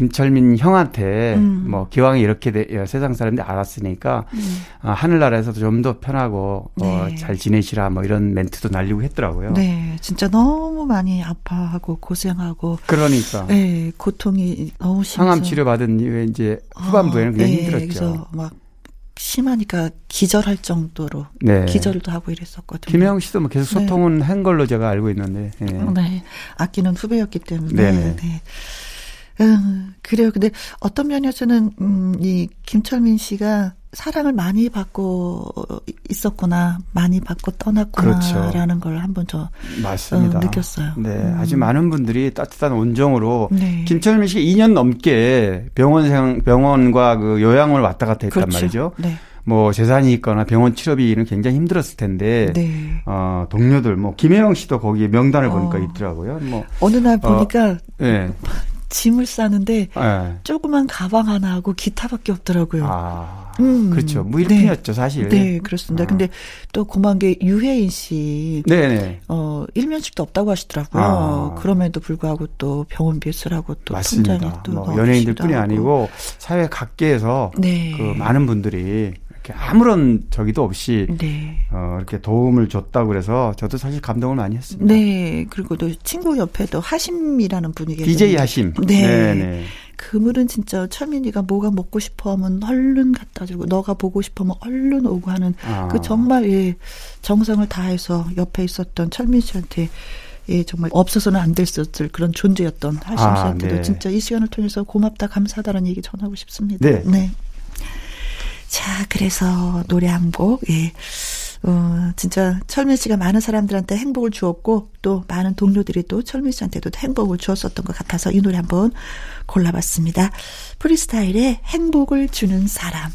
김철민 형한테 음. 뭐 기왕에 이렇게 돼, 예, 세상 사람들이 알았으니까 음. 어, 하늘나라에서도 좀 더 편하고 어, 네. 어, 잘 지내시라 뭐 이런 멘트도 날리고 했더라고요. 네, 진짜 너무 많이 아파하고 고생하고 그러니까 네, 고통이 너무 심해서 항암 치료 받은 이후에 이제 후반부에는 어, 굉장히 네, 힘들었죠. 막 심하니까 기절할 정도로 네. 기절도 하고 이랬었거든요. 김영 씨도 뭐 계속 네. 소통은 네. 한 걸로 제가 알고 있는데. 네. 네. 아끼는 후배였기 때문에. 네. 음, 그래요. 근데 어떤 면에서는 음, 이 김철민 씨가 사랑을 많이 받고 있었구나, 많이 받고 떠났구나라는 그렇죠. 걸 한번 저 맞습니다. 어, 느꼈어요. 네, 음. 아주 많은 분들이 따뜻한 온정으로 네. 김철민 씨가 2년 넘게 병원생 병원과 그 요양을 왔다 갔다 했단 그렇죠. 말이죠. 네. 뭐 재산이 있거나 병원 치료비는 굉장히 힘들었을 텐데 네. 어 동료들 뭐 김혜영 씨도 거기에 명단을 어. 보니까 있더라고요. 뭐 어느 날 보니까 어, 네. 짐을 싸는데 네. 조그만 가방 하나 하고 기타밖에 없더라고요. 아, 음. 그렇죠. 무일푼이었죠 네. 사실. 네, 그렇습니다. 아. 근데 또 고만 게 유혜인 씨, 네네. 어 일면식도 없다고 하시더라고요. 아. 그럼에도 불구하고 또 병원비 쓰라고 또 맞습니다. 뭐 연예인들뿐이 아니고 사회 각계에서 네. 그 많은 분들이 이렇게 아무런 저기도 없이 네. 어, 이렇게 도움을 줬다고 그래서 저도 사실 감동을 많이 했습니다. 네. 그리고 또 친구 옆에도 하심이라는 분이 계세요. DJ 하심. 네. 네네. 그물은 진짜 철민이가 뭐가 먹고 싶어 하면 얼른 갖다 주고 너가 보고 싶으면 얼른 오고 하는 아. 그 정말 예, 정성을 다해서 옆에 있었던 철민 씨한테 예, 정말 없어서는 안 됐었을 그런 존재였던 하심 아, 씨한테도 아, 네. 진짜 이 시간을 통해서 고맙다 감사하다는 얘기 전하고 싶습니다. 네. 네. 자, 그래서 노래 한 곡, 예. 어, 진짜 철민 씨가 많은 사람들한테 행복을 주었고 또 많은 동료들이 또 철민 씨한테도 행복을 주었었던 것 같아서 이 노래 한번 골라봤습니다. 프리스타일의 행복을 주는 사람.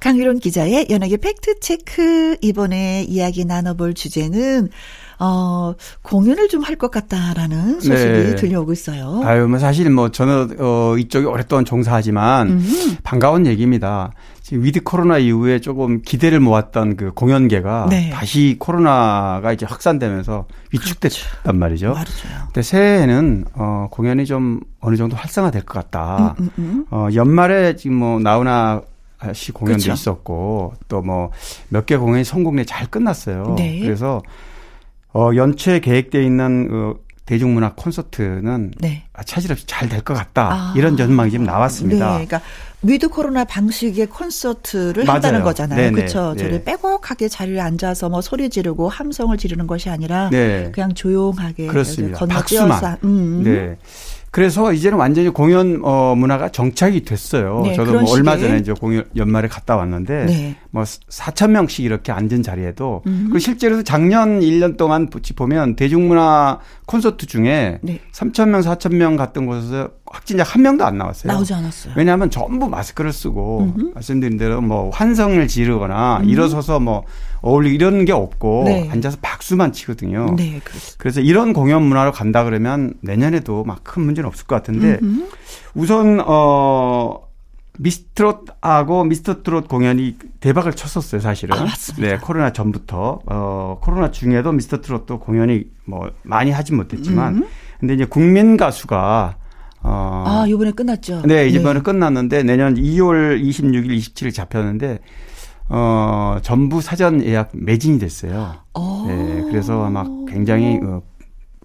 강일홍 기자의 연예계 팩트체크. 이번에 이야기 나눠볼 주제는 어, 공연을 좀 할 것 같다라는 소식이 네. 들려오고 있어요. 아유, 뭐 사실 뭐 저는 어, 이쪽에 오랫동안 종사하지만 음. 반가운 얘기입니다. 지금 위드 코로나 이후에 조금 기대를 모았던 그 공연계가 네. 다시 코로나가 이제 확산되면서 위축됐단 그렇죠. 말이죠. 맞아요. 근데 새해에는 어, 공연이 좀 어느 정도 활성화될 것 같다. 음, 음, 음. 어, 연말에 지금 뭐 나훈아 씨 공연도 그렇죠. 있었고 또 뭐 몇 개 공연이 성공리에 잘 끝났어요. 네. 그래서 어, 연초에 계획되어 있는 어, 대중문화 콘서트는 네. 차질 없이 잘 될 것 같다. 아. 이런 전망이 지금 나왔습니다. 네, 그러니까 위드 코로나 방식의 콘서트를 맞아요. 한다는 거잖아요. 그렇죠. 네. 저를 빼곡하게 자리에 앉아서 뭐 소리 지르고 함성을 지르는 것이 아니라 네. 그냥 조용하게 그렇습니다. 박수만. 음. 네. 그래서 이제는 완전히 공연 어 문화가 정착이 됐어요. 네, 저도 뭐 얼마 전에 이제 공연 연말에 갔다 왔는데 네. 뭐 4천 명씩 이렇게 앉은 자리에도 음. 그 실제로 작년 1년 동안 보면 대중문화 콘서트 중에 네. 3천 명, 4천 명 갔던 곳에서 확진자 한 명도 안 나왔어요. 나오지 않았어요. 왜냐하면 전부 마스크를 쓰고 음흠. 말씀드린 대로 뭐 환성을 지르거나 음. 일어서서 뭐 어울리 이런 게 없고 네. 앉아서 박수만 치거든요. 네, 그렇습니다. 그래서 이런 공연 문화로 간다 그러면 내년에도 막 큰 문제는 없을 것 같은데 음흠. 우선 어 미스트롯하고 미스터트롯 공연이 대박을 쳤었어요, 사실은. 아, 맞습니다. 네, 코로나 전부터. 어, 코로나 중에도 미스터트롯도 공연이 뭐 많이 하진 못했지만 음. 근데 이제 국민 가수가 어. 아, 이번에 끝났죠. 네, 이번에 네. 끝났는데 내년 2월 26일, 27일 잡혔는데 어, 전부 사전 예약 매진이 됐어요. 오. 어. 네, 그래서 막 굉장히 어,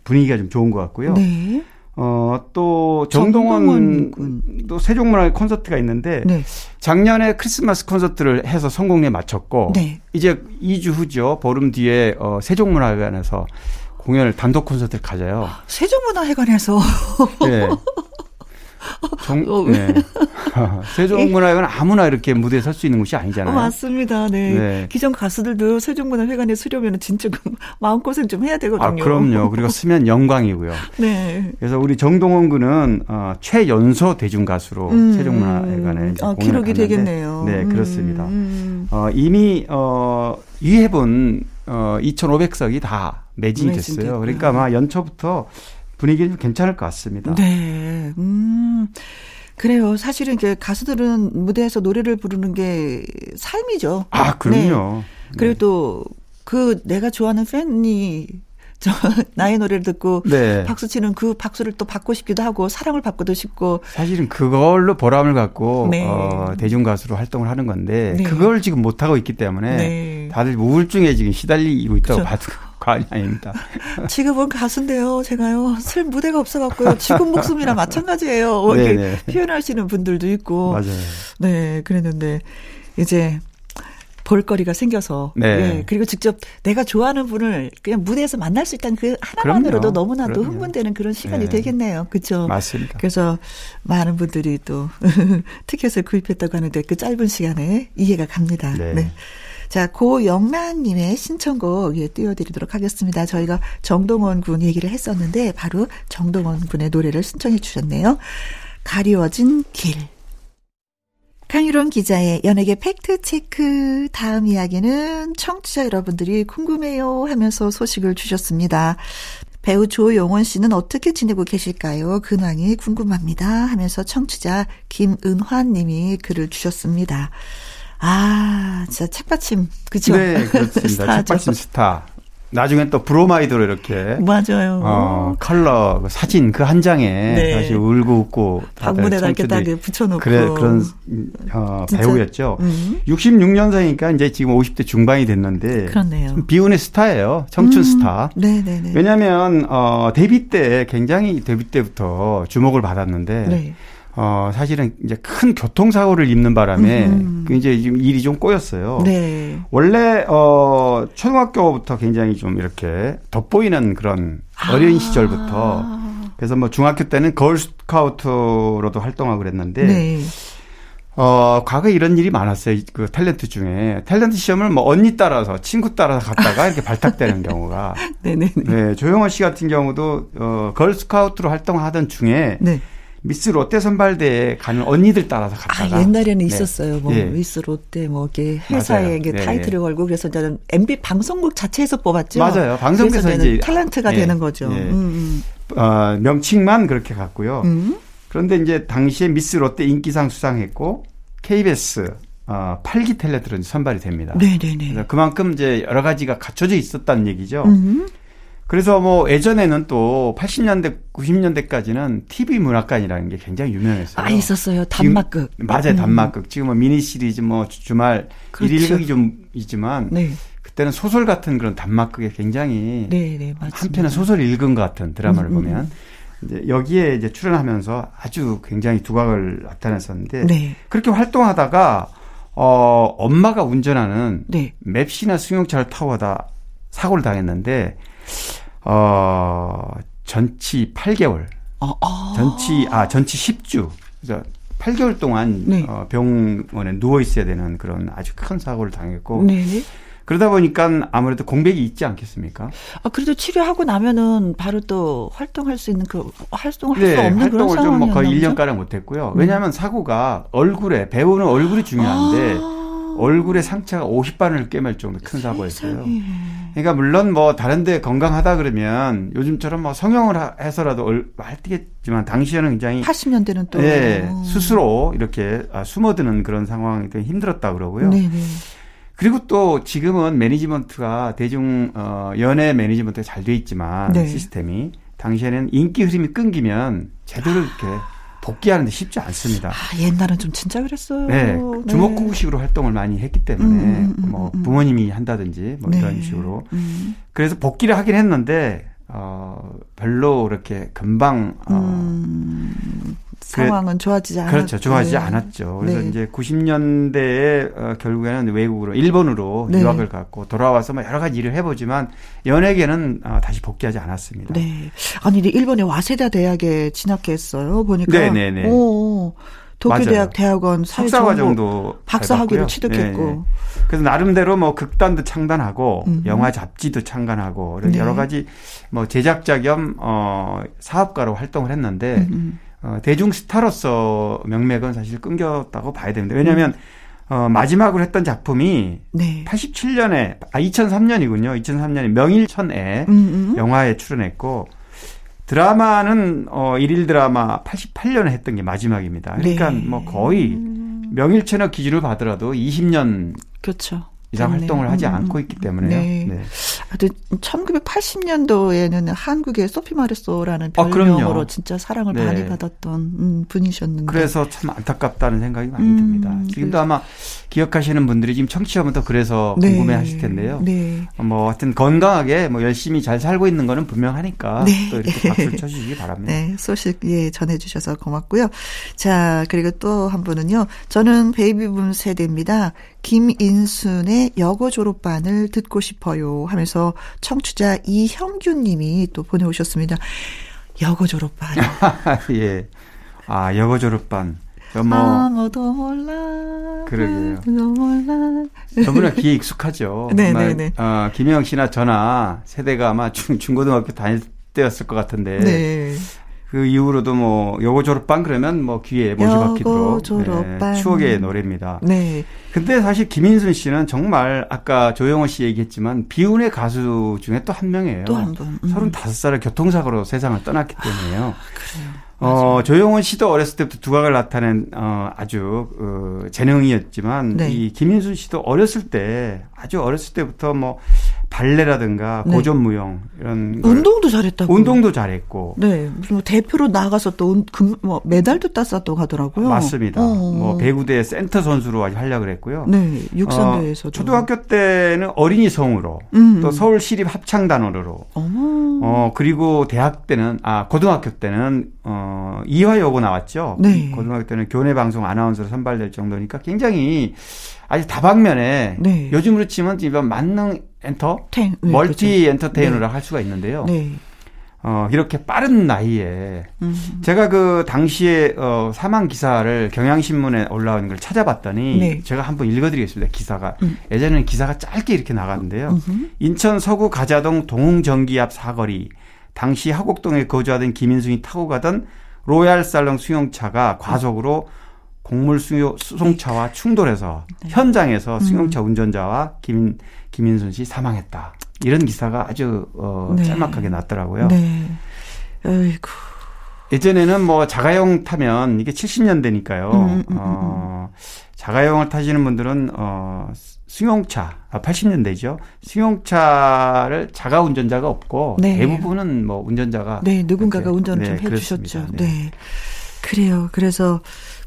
분위기가 좀 좋은 것 같고요. 네. 어, 또 정동원, 또 세종문화 콘서트가 있는데 네. 작년에 크리스마스 콘서트를 해서 성공리에 마쳤고 네. 이제 2주 후죠. 보름 뒤에 어, 세종문화회관에서 공연을 단독 콘서트를 가져요. 세종문화회관에서 네. (laughs) 정, 어, 네. (laughs) 세종문화회관 아무나 이렇게 무대에 설 수 있는 곳이 아니잖아요. 어, 맞습니다. 네. 네. 기존 가수들도 세종문화회관에 쓰려면 진짜 그 (laughs) 마음고생 좀 해야 되거든요. 아, 그럼요. 그리고 쓰면 영광이고요. (laughs) 네. 그래서 우리 정동원 군은 어, 최연소 대중가수로 음, 세종문화회관에 아, 기록이 갔는데, 되겠네요. 네, 그렇습니다. 음. 어, 이미 어, 이해분 어, 2,500석이 다 매진이 됐어요. 그러니까 아마 연초부터 분위기는 괜찮을 것 같습니다. 네. 음. 그래요. 사실은 이제 가수들은 무대에서 노래를 부르는 게 삶이죠. 아, 그럼요. 네. 그리고 네. 또그 내가 좋아하는 팬이 저 (laughs) 나의 노래를 듣고 네. 박수 치는 그 박수를 또 받고 싶기도 하고 사랑을 받고도 싶고 사실은 그걸로 보람을 갖고 네. 어, 대중 가수로 활동을 하는 건데 네. 그걸 지금 못 하고 있기 때문에 네. 다들 우울증에 지금 시달리고 있다고. 봐도 과언이 아닙니다. (laughs) 지금은 가수인데요. 제가요. 슬 무대가 없어갖고요. 지금 목숨이랑 마찬가지예요. 뭐 이렇게 표현하시는 분들도 있고. 맞아요. 네, 그랬는데 이제 볼거리가 생겨서 네. 예, 그리고 직접 내가 좋아하는 분을 그냥 무대에서 만날 수 있다는 그 하나만으로도 그럼요. 너무나도 그럼요. 흥분되는 그런 시간이 네. 되겠네요. 그렇죠? 맞습니다. 그래서 많은 분들이 또 (laughs) 티켓을 구입했다고 하는데 그 짧은 시간에 이해가 갑니다. 네. 네. 자, 고영란님의 신청곡 예, 띄워드리도록 하겠습니다. 저희가 정동원 군 얘기를 했었는데 바로 정동원 군의 노래를 신청해 주셨네요. 가리워진 길. 강일홍 기자의 연예계 팩트체크. 다음 이야기는 청취자 여러분들이 궁금해요 하면서 소식을 주셨습니다. 배우 조용원 씨는 어떻게 지내고 계실까요? 근황이 궁금합니다. 하면서 청취자 김은환 님이 글을 주셨습니다. 아, 진짜 책받침, 그죠? 네, 그렇습니다. 책받침 스타. 나중에 또 브로마이드로 이렇게 맞아요. 어, 컬러 그 사진 그 한 장에 네. 다시 울고 웃고 방문에다 이렇게 딱 붙여놓고 그래 그런 어, 배우였죠. 음. 66년생이니까 이제 지금 50대 중반이 됐는데 그렇네요. 비운의 스타예요. 청춘 음. 스타. 네네네. 왜냐하면 어, 데뷔 때 굉장히 데뷔 때부터 주목을 받았는데. 네. 어, 사실은 이제 큰 교통사고를 입는 바람에 음. 이제 지금 일이 좀 꼬였어요. 네. 원래, 어, 초등학교부터 굉장히 좀 이렇게 돋보이는 그런 어린 아. 시절부터 그래서 뭐 중학교 때는 걸스카우트로도 활동하고 그랬는데 네. 어, 과거에 이런 일이 많았어요. 그 탤런트 중에. 탤런트 시험을 뭐 언니 따라서, 친구 따라서 갔다가 이렇게 발탁되는 경우가. 네네. (laughs) 네. 조영원 씨 같은 경우도, 어, 걸스카우트로 활동하던 중에. 네. 미스 롯데 선발대에 가는 언니들 따라서 갔다가 아, 옛날에는 네. 있었어요. 뭐 네. 미스 롯데 뭐 이렇게 회사에 네. 타이틀을 걸고 그래서 저는 MB 방송국 자체에서 뽑았죠. 맞아요. 방송국에서 이제 탤런트가 네. 되는 거죠. 네. 음, 음. 어, 명칭만 그렇게 갔고요. 음. 그런데 이제 당시에 미스 롯데 인기상 수상했고 KBS 어, 8기 탤런트로 선발이 됩니다. 네네네. 그래서 그만큼 이제 여러 가지가 갖춰져 있었다는 얘기죠. 음. 그래서 뭐 예전에는 또 80년대, 90년대까지는 TV 문학관이라는 게 굉장히 유명했어요. 아, 있었어요. 단막극. 지금, 맞아요. 음. 단막극. 지금은 미니 시리즈 뭐 주말 그렇죠. 일일극이 좀 있지만 네. 그때는 소설 같은 그런 단막극에 굉장히 네, 네, 한편은 소설 읽은 것 같은 드라마를 음, 음, 보면 이제 여기에 이제 출연하면서 아주 굉장히 두각을 나타냈었는데 네. 그렇게 활동하다가 어 엄마가 운전하는 네. 맵시나 승용차를 타고 가다 사고를 당했는데 어, 전치 8개월. 어, 어. 전치, 아, 전치 10주. 그래서 8개월 동안 네. 어, 병원에 누워 있어야 되는 그런 아주 큰 사고를 당했고. 네. 그러다 보니까 아무래도 공백이 있지 않겠습니까? 아, 그래도 치료하고 나면은 바로 또 활동할 수 있는 그 활동을 할수 네, 없는 활동을 그런 좀뭐 거의 1년가량 못 했고요. 왜냐하면 사고가 얼굴에 배우는 얼굴이 중요한데 아. 얼굴에 상처가 50반을 꿰맬 정도 큰 사고였어요. 그러니까 물론 뭐 다른데 건강하다 그러면 요즘처럼 뭐 성형을 해서라도 할때겠지만 당시에는 굉장히 80년대는 또 네, 스스로 이렇게 아, 숨어드는 그런 상황이 되게 힘들었다 그러고요. 네네. 그리고 또 지금은 매니지먼트가 대중 어 연예 매니지먼트가 잘 돼 있지만 네. 시스템이 당시에는 인기 흐름이 끊기면 제대로 이렇게 복귀하는데 쉽지 않습니다. 아, 옛날은 좀 진짜 그랬어요. 네. 네. 주먹구구식으로 활동을 많이 했기 때문에 음, 음, 음, 뭐 음. 부모님이 한다든지 뭐 네. 이런 식으로. 음. 그래서 복귀를 하긴 했는데 어 별로 그렇게 금방 어 음. 상황은 좋아지지 않았죠. 그렇죠. 좋아지지 네. 않았죠. 그래서 네. 이제 90년대에 어, 결국에는 외국으로 일본으로 네. 유학을 갔고 돌아와서 뭐 여러 가지 일을 해보지만 연예계는 어, 다시 복귀하지 않았습니다. 네. 아니 근데 일본의 와세다 대학에 진학했어요. 보니까. 네네네. 오. 도쿄대학 대학원 석사과정도 박사학위를 취득했고 네. 그래서 나름대로 뭐 극단도 창단하고 음. 영화 잡지도 창간하고 네. 여러 가지 뭐 제작자 겸 어 사업가로 활동을 했는데 음. 어, 대중 스타로서 명맥은 사실 끊겼다고 봐야 됩니다. 왜냐하면 음. 어, 마지막으로 했던 작품이 네. 87년에 아 2003년이군요. 2003년에 명일천에 음, 음. 영화에 출연했고 드라마는 어 일일 드라마 88년에 했던 게 마지막입니다. 그러니까 네. 뭐 거의 명일천의 기준을 봐더라도 20년 그렇죠. 이상 네. 활동을 하지 음. 않고 있기 때문에요. 네. 네. 하여튼 1980년도에는 한국의 소피 마르소라는 아, 별명으로 아, 진짜 사랑을 네. 많이 받았던 음, 분이셨는데. 그래서 참 안타깝다는 생각이 많이 음, 듭니다. 지금도 그래서. 아마 기억하시는 분들이 지금 청취자분도 그래서 네. 궁금해 하실 텐데요. 네. 뭐 하여튼 건강하게 뭐 열심히 잘 살고 있는 거는 분명하니까 네. 또 이렇게 (laughs) 박수를 쳐주시기 바랍니다. 네. 소식 예 전해주셔서 고맙고요. 자 그리고 또 한 분은요. 저는 베이비붐 세대입니다. 김인순의 여고 졸업반을 듣고 싶어요 하면서 청취자 이형균 님이 또 보내오셨습니다. 여고 졸업반. (laughs) 예. 아, 여고 졸업반. 뭐 아무도 몰라. 그러게요. 아무도 몰라. 저분은 귀에 익숙하죠. (laughs) 네네네. 어, 김영 씨나 저나 세대가 아마 중, 중고등학교 다닐 때였을 것 같은데. 네. 그 이후로도 뭐 요거 졸업반 그러면 뭐 귀에 못이 박히도록 네, 추억의 노래입니다. 네. 근데 사실 김인순 씨는 정말 아까 조영호 씨 얘기했지만 비운의 가수 중에 또 한 명이에요. 또 한 분. 음. 35살에 교통사고로 세상을 떠났기 때문에요. 아, 그래요. 어, 조영원 씨도 어렸을 때부터 두각을 나타낸 어, 아주 어, 재능이었지만 네. 이 김인순 씨도 어렸을 때 아주 어렸을 때부터 뭐 발레라든가 네. 고전무용 이런 운동도 잘했다고 운동도 잘했고 네 무슨 뭐 대표로 나가서 또뭐 메달도 땄었다고 하더라고요. 맞습니다. 어어. 뭐 배구대 센터 선수로 아주 활약을 했고요. 네 육상대에서도 어, 초등학교 때는 어린이 성으로 음. 또 서울 시립 합창단원으로 어머. 어 그리고 대학 때는 아 고등학교 때는 어 이화여고 나왔죠. 네. 고등학교 때는 교내 방송 아나운서로 선발될 정도니까 굉장히 아주 다방면에 네. 요즘으로 치면 지금 만능 엔터, 텐, 네, 멀티 그렇죠. 엔터테이너를 네. 할 수가 있는데요. 네. 어, 이렇게 빠른 나이에 음. 제가 그 당시에 어, 사망 기사를 경향신문에 올라온 걸 찾아봤더니 네. 제가 한번 읽어드리겠습니다. 기사가 음. 예전에는 기사가 짧게 이렇게 나갔는데요. 음흠. 인천 서구 가좌동 동흥전기 앞 사거리 당시 화곡동에 거주하던 김인순이 타고 가던 로얄 살롱 승용차가 과속으로 곡물 수송차와 충돌해서 네. 현장에서 음. 수용차 운전자와 김 김인순 씨 사망했다. 이런 기사가 아주 어 네. 짤막하게 났더라고요. 네. 아이고. 예전에는 뭐 자가용 타면 이게 70년대니까요. 음, 음, 음, 어 자가용을 타시는 분들은 어 승용차 아 80년대죠. 승용차를 자가 운전자가 없고 네. 대부분은 뭐 운전자가 네 누군가가 운전을 네, 좀 해주셨죠. 네. 네. 그래요. 그래서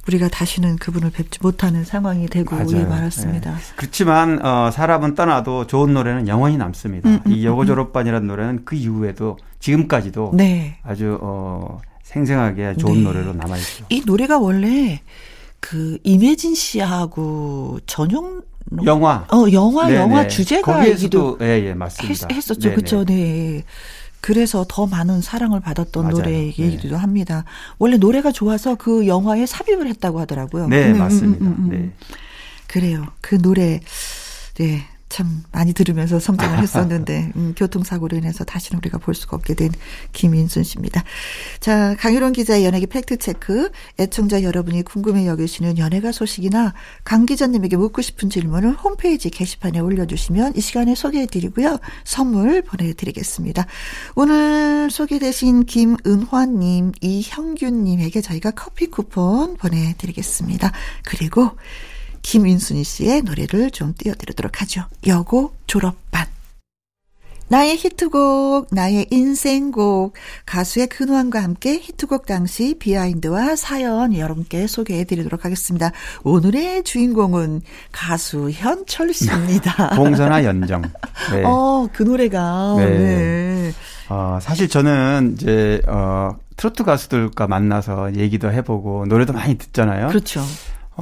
우리가 다시는 그분을 뵙지 못하는 상황이 되고 예, 말았습니다. 네. 그렇지만 어, 사람은 떠나도 좋은 노래는 영원히 남습니다. 음, 음, 이 여고 음, 음. 졸업반이라는 노래는 그 이후에도 지금까지도 네. 아주 어, 생생하게 좋은 네. 노래로 남아 있죠. 이 노래가 원래 그 임혜진 씨하고 전용 영화 어 영화 네네. 영화 주제가 거기에서도 예, 예, 맞습니다. 했, 었죠 그렇죠. 네. 그래서 더 많은 사랑을 받았던 맞아요. 노래이기도 네. 합니다. 원래 노래가 좋아서 그 영화에 삽입을 했다고 하더라고요. 네, 음, 맞습니다. 음, 음, 음, 네. 그래요. 그 노래 네. 참 많이 들으면서 성장을 (laughs) 했었는데 음, 교통사고로 인해서 다시는 우리가 볼 수가 없게 된 김인순 씨입니다. 자 강유론 기자의 연예계 팩트 체크 애청자 여러분이 궁금해 여기시는 연예가 소식이나 강 기자님에게 묻고 싶은 질문을 홈페이지 게시판에 올려주시면 이 시간에 소개해드리고요. 선물 보내드리겠습니다. 오늘 소개되신 김은화님, 이형균님에게 저희가 커피 쿠폰 보내드리겠습니다. 그리고 김인순이 씨의 노래를 좀 띄워드리도록 하죠. 여고 졸업반. 나의 히트곡, 나의 인생곡, 가수의 근황과 함께 히트곡 당시 비하인드와 사연 여러분께 소개해 드리도록 하겠습니다. 오늘의 주인공은 가수 현철 씨입니다. (laughs) 봉선화 연정. 네. 어, 그 노래가. 네. 네. 어, 사실 저는 이제, 어, 트로트 가수들과 만나서 얘기도 해보고 노래도 많이 듣잖아요. 그렇죠.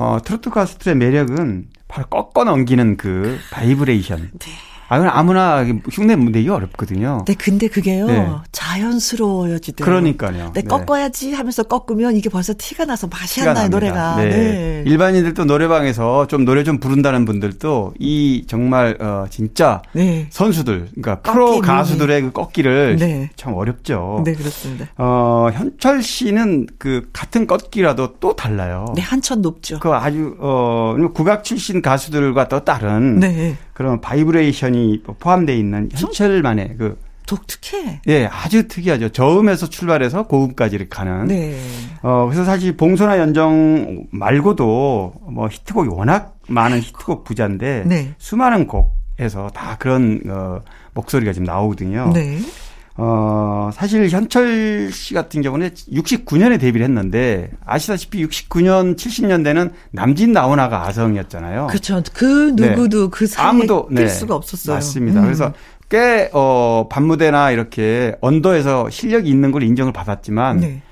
어, 트로트 가수들의 매력은 바로 꺾어 넘기는 그 바이브레이션. 네. 아, 아무나 흉내 내기 어렵거든요. 네, 근데 그게요. 네. 자연스러워지더라고요. 그러니까요. 네, 꺾어야지 하면서 꺾으면 이게 벌써 티가 나서 맛이 안 나요, 노래가. 네. 네. 일반인들도 노래방에서 좀 노래 좀 부른다는 분들도 이 정말 어 진짜 네. 선수들, 그러니까 프로 가수들의 그 꺾기를 네. 참 어렵죠. 네, 그렇습니다. 어, 현철 씨는 그 같은 꺾기라도 또 달라요. 네, 한층 높죠. 그 아주 어 국악 출신 가수들과 또 다른 네. 그런 바이브레이션이 포함되어 있는 현철만의 그 독특해. 예, 아주 특이하죠. 저음에서 출발해서 고음까지 이렇게 가는. 네. 어, 그래서 사실 봉소나 연정 말고도 뭐 히트곡이 워낙 많은 히트곡 부자인데 네. 수많은 곡에서 다 그런 어, 목소리가 지금 나오거든요. 네. 어, 사실 현철 씨 같은 경우는 69년에 데뷔를 했는데 아시다시피 69년, 70년대는 남진 나훈아가 아성이었잖아요. 그렇죠. 그 누구도 네. 그 사이에 아무도 네. 수가 없었어요. 맞습니다. 음. 그래서 꽤 어, 반무대나 이렇게 언더에서 실력이 있는 걸 인정을 받았지만 네.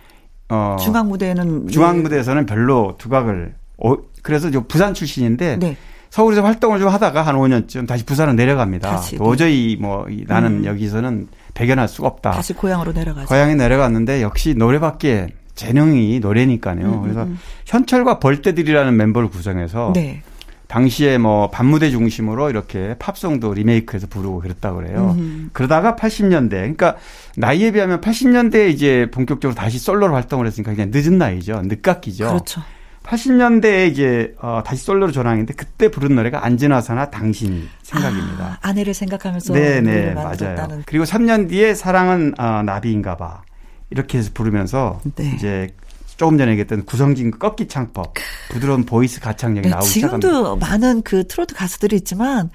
어, 중앙 무대는 중앙 무대에서는 별로 두각을 어, 그래서 저 부산 출신인데 네. 서울에서 활동을 좀 하다가 한 5년쯤 다시 부산으로 내려갑니다. 다시, 네. 도저히 뭐 나는 음. 여기서는 배견할 수가 없다. 다시 고향으로 내려가죠. 고향에 내려갔는데 역시 노래밖에 재능이 노래니까요. 음, 음 그래서 음. 현철과 벌떼들이라는 멤버를 구성해서 네. 당시에 뭐 반무대 중심으로 이렇게 팝송도 리메이크해서 부르고 그랬다 그래요. 음. 그러다가 80년대, 그러니까 나이에 비하면 80년대에 이제 본격적으로 다시 솔로로 활동을 했으니까 그냥 늦은 나이죠. 늦깎이죠. 그렇죠. 80년대에 이제 어 다시 솔로로 전환했는데 그때 부른 노래가 앉으나 서나 당신 생각입니다. 아, 아내를 생각하면서 네네 맞아요. 그리고 3년 뒤에 사랑은 어, 나비인가봐 이렇게 해서 부르면서 네. 이제 조금 전에 얘기했던 구성진 꺾기 창법, 부드러운 보이스 가창력이 네, 나오기 지금도 시작합니다. 많은 그 트로트 가수들이 있지만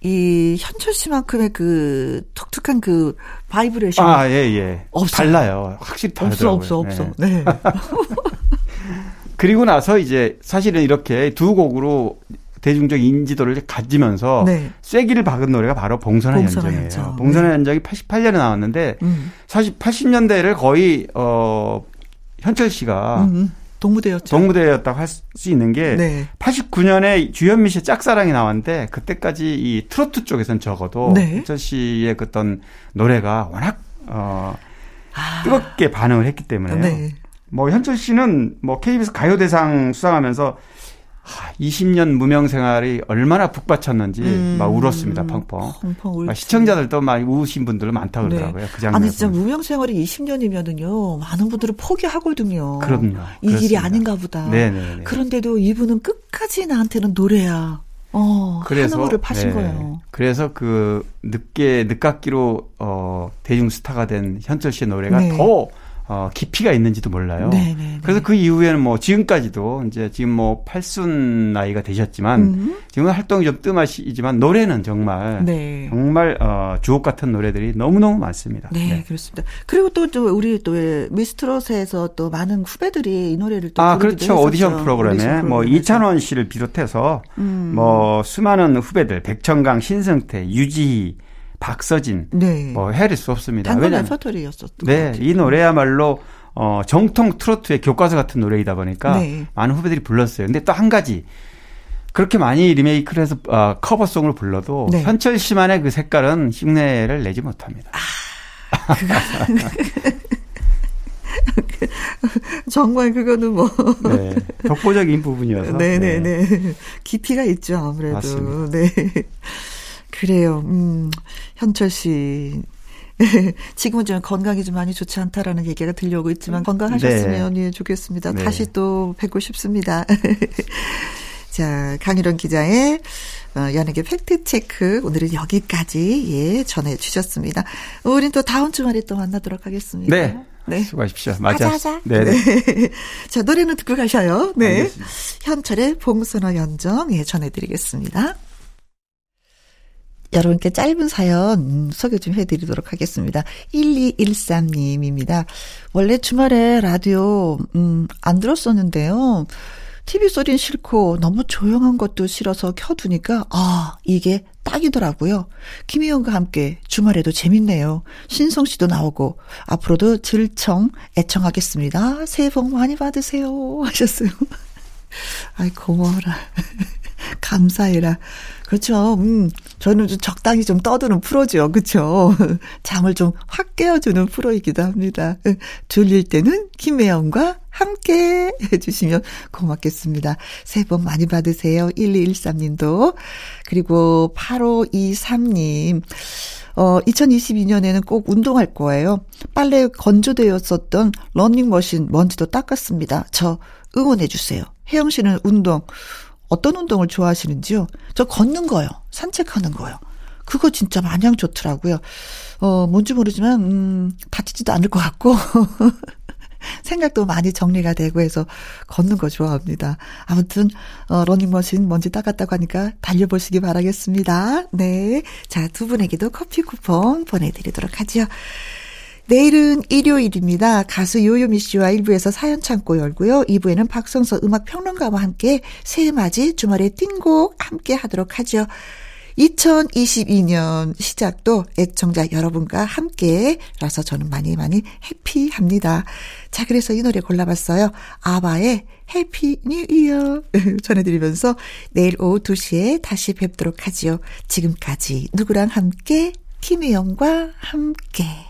이 현철 씨만큼의 그 독특한 그 바이브레이션 아, 예, 예. 없어. 달라요. 확실히 다르더라고요. 없어, 없어, 없어. 네. (laughs) (laughs) 네. 그리고 나서 이제 사실은 이렇게 두 곡으로 대중적 인지도를 가지면서 네. 쐐기를 박은 노래가 바로 봉선화 연정이에요. 연정. 봉선화 네. 연정이 88년에 나왔는데 음. 사실 80년대를 거의 어 현철 씨가 음, 독무대였죠. 독무대였다고 할 수 있는 게 네. 89년에 주현미 씨의 짝사랑이 나왔는데 그때까지 이 트로트 쪽에선 적어도 네. 현철 씨의 그 어떤 노래가 워낙 어 아. 뜨겁게 반응을 했기 때문에 네. 뭐 현철 씨는 뭐 KBS 가요대상 수상하면서 20년 무명 생활이 얼마나 북받쳤는지 음. 막 울었습니다, 펑펑. 펑펑 막 시청자들도 많이 우신 분들 많다 네. 그러더라고요. 네. 그 장면. 아니 진짜 무명 생활이 20년이면은요 많은 분들은 포기하거든요. 그럼요. 이 그렇습니다. 길이 아닌가 보다. 네네 그런데도 이분은 끝까지 나한테는 노래야. 어, 그래서 하늘을 파신 네. 거예요. 그래서 그 늦게 늦깎이로 어 대중 스타가 된 현철 씨의 노래가 네. 더 어, 깊이가 있는지도 몰라요. 네네네. 네, 네. 그래서 그 이후에는 뭐 지금까지도 이제 지금 뭐 팔순 나이가 되셨지만 음. 지금 활동이 좀 뜸하시지만 노래는 정말 네. 정말 어, 주옥 같은 노래들이 너무너무 많습니다. 네, 네. 그렇습니다. 그리고 또, 또 우리 또 미스트롯에서 또 많은 후배들이 이 노래를 또 아, 그렇죠. 했었죠. 오디션 프로그램에 오디션 뭐 이찬원 씨를 비롯해서 음. 뭐 수많은 후배들 백천강, 신승태, 유지희 박서진, 네. 뭐 헤아릴 수 없습니다. 단독 레퍼토리였었던 네, 이 노래야말로 어, 정통 트로트의 교과서 같은 노래이다 보니까 네. 많은 후배들이 불렀어요. 근데 또 한 가지 그렇게 많이 리메이크를 해서 어, 커버송을 불러도 네. 현철 씨만의 그 색깔은 흉내를 내지 못합니다. 아, (laughs) 정말 그거는 뭐. 네. 독보적인 부분이어서. 네네네. 네. 네. 깊이가 있죠, 아무래도. 맞습니다. 네. 그래요. 음, 현철 씨. (laughs) 지금은 좀 건강이 좀 많이 좋지 않다라는 얘기가 들려오고 있지만 건강하셨으면 네. 예, 좋겠습니다. 네. 다시 또 뵙고 싶습니다. (laughs) 자, 강일원 기자의 어, 연예계 팩트체크 오늘은 여기까지 예, 전해 주셨습니다. 우린 또 다음 주말에 또 만나도록 하겠습니다. 네. 네. 수고하십시오. 맞아. 하자, 네. 네. (laughs) 자, 노래는 듣고 가셔요. 네. 알겠습니다. 현철의 봉선호 연정 예, 전해드리겠습니다. 여러분께 짧은 사연 소개 좀 해드리도록 하겠습니다. 1213님입니다. 원래 주말에 라디오, 음, 안 들었었는데요. TV 소리는 싫고 너무 조용한 것도 싫어서 켜두니까, 아, 이게 딱이더라고요. 김희영과 함께 주말에도 재밌네요. 신성 씨도 나오고, 앞으로도 질청, 애청하겠습니다. 새해 복 많이 받으세요. 하셨어요. (laughs) 아이, 고마워라. (laughs) 감사해라. 그렇죠. 음, 저는 좀 적당히 좀 떠드는 프로죠. 그렇죠. (laughs) 잠을 좀 확 깨워주는 프로이기도 합니다. 졸릴 때는 김혜영과 함께 해주시면 고맙겠습니다. 새해 복 많이 받으세요. 1213님도. 그리고 8523님. 어, 2022년에는 꼭 운동할 거예요. 빨래 건조되었었던 러닝머신 먼지도 닦았습니다. 저 응원해주세요. 혜영 씨는 운동 어떤 운동을 좋아하시는지요? 저 걷는 거요. 산책하는 거요. 그거 진짜 마냥 좋더라고요. 어, 뭔지 모르지만, 음, 다치지도 않을 것 같고, (laughs) 생각도 많이 정리가 되고 해서 걷는 거 좋아합니다. 아무튼, 어, 러닝머신 먼지 닦았다고 하니까 달려보시기 바라겠습니다. 네. 자, 두 분에게도 커피 쿠폰 보내드리도록 하죠. 내일은 일요일입니다. 가수 요요미 씨와 1부에서 사연 창고 열고요. 2부에는 박성서 음악 평론가와 함께 새해 맞이 주말에 띵곡 함께 하도록 하죠. 2022년 시작도 애청자 여러분과 함께라서 저는 많이 많이 happy합니다. 자, 그래서 이 노래 골라봤어요. 아바의 Happy New Year (laughs) 전해드리면서 내일 오후 2시에 다시 뵙도록 하지요. 지금까지 누구랑 함께 김혜영과 함께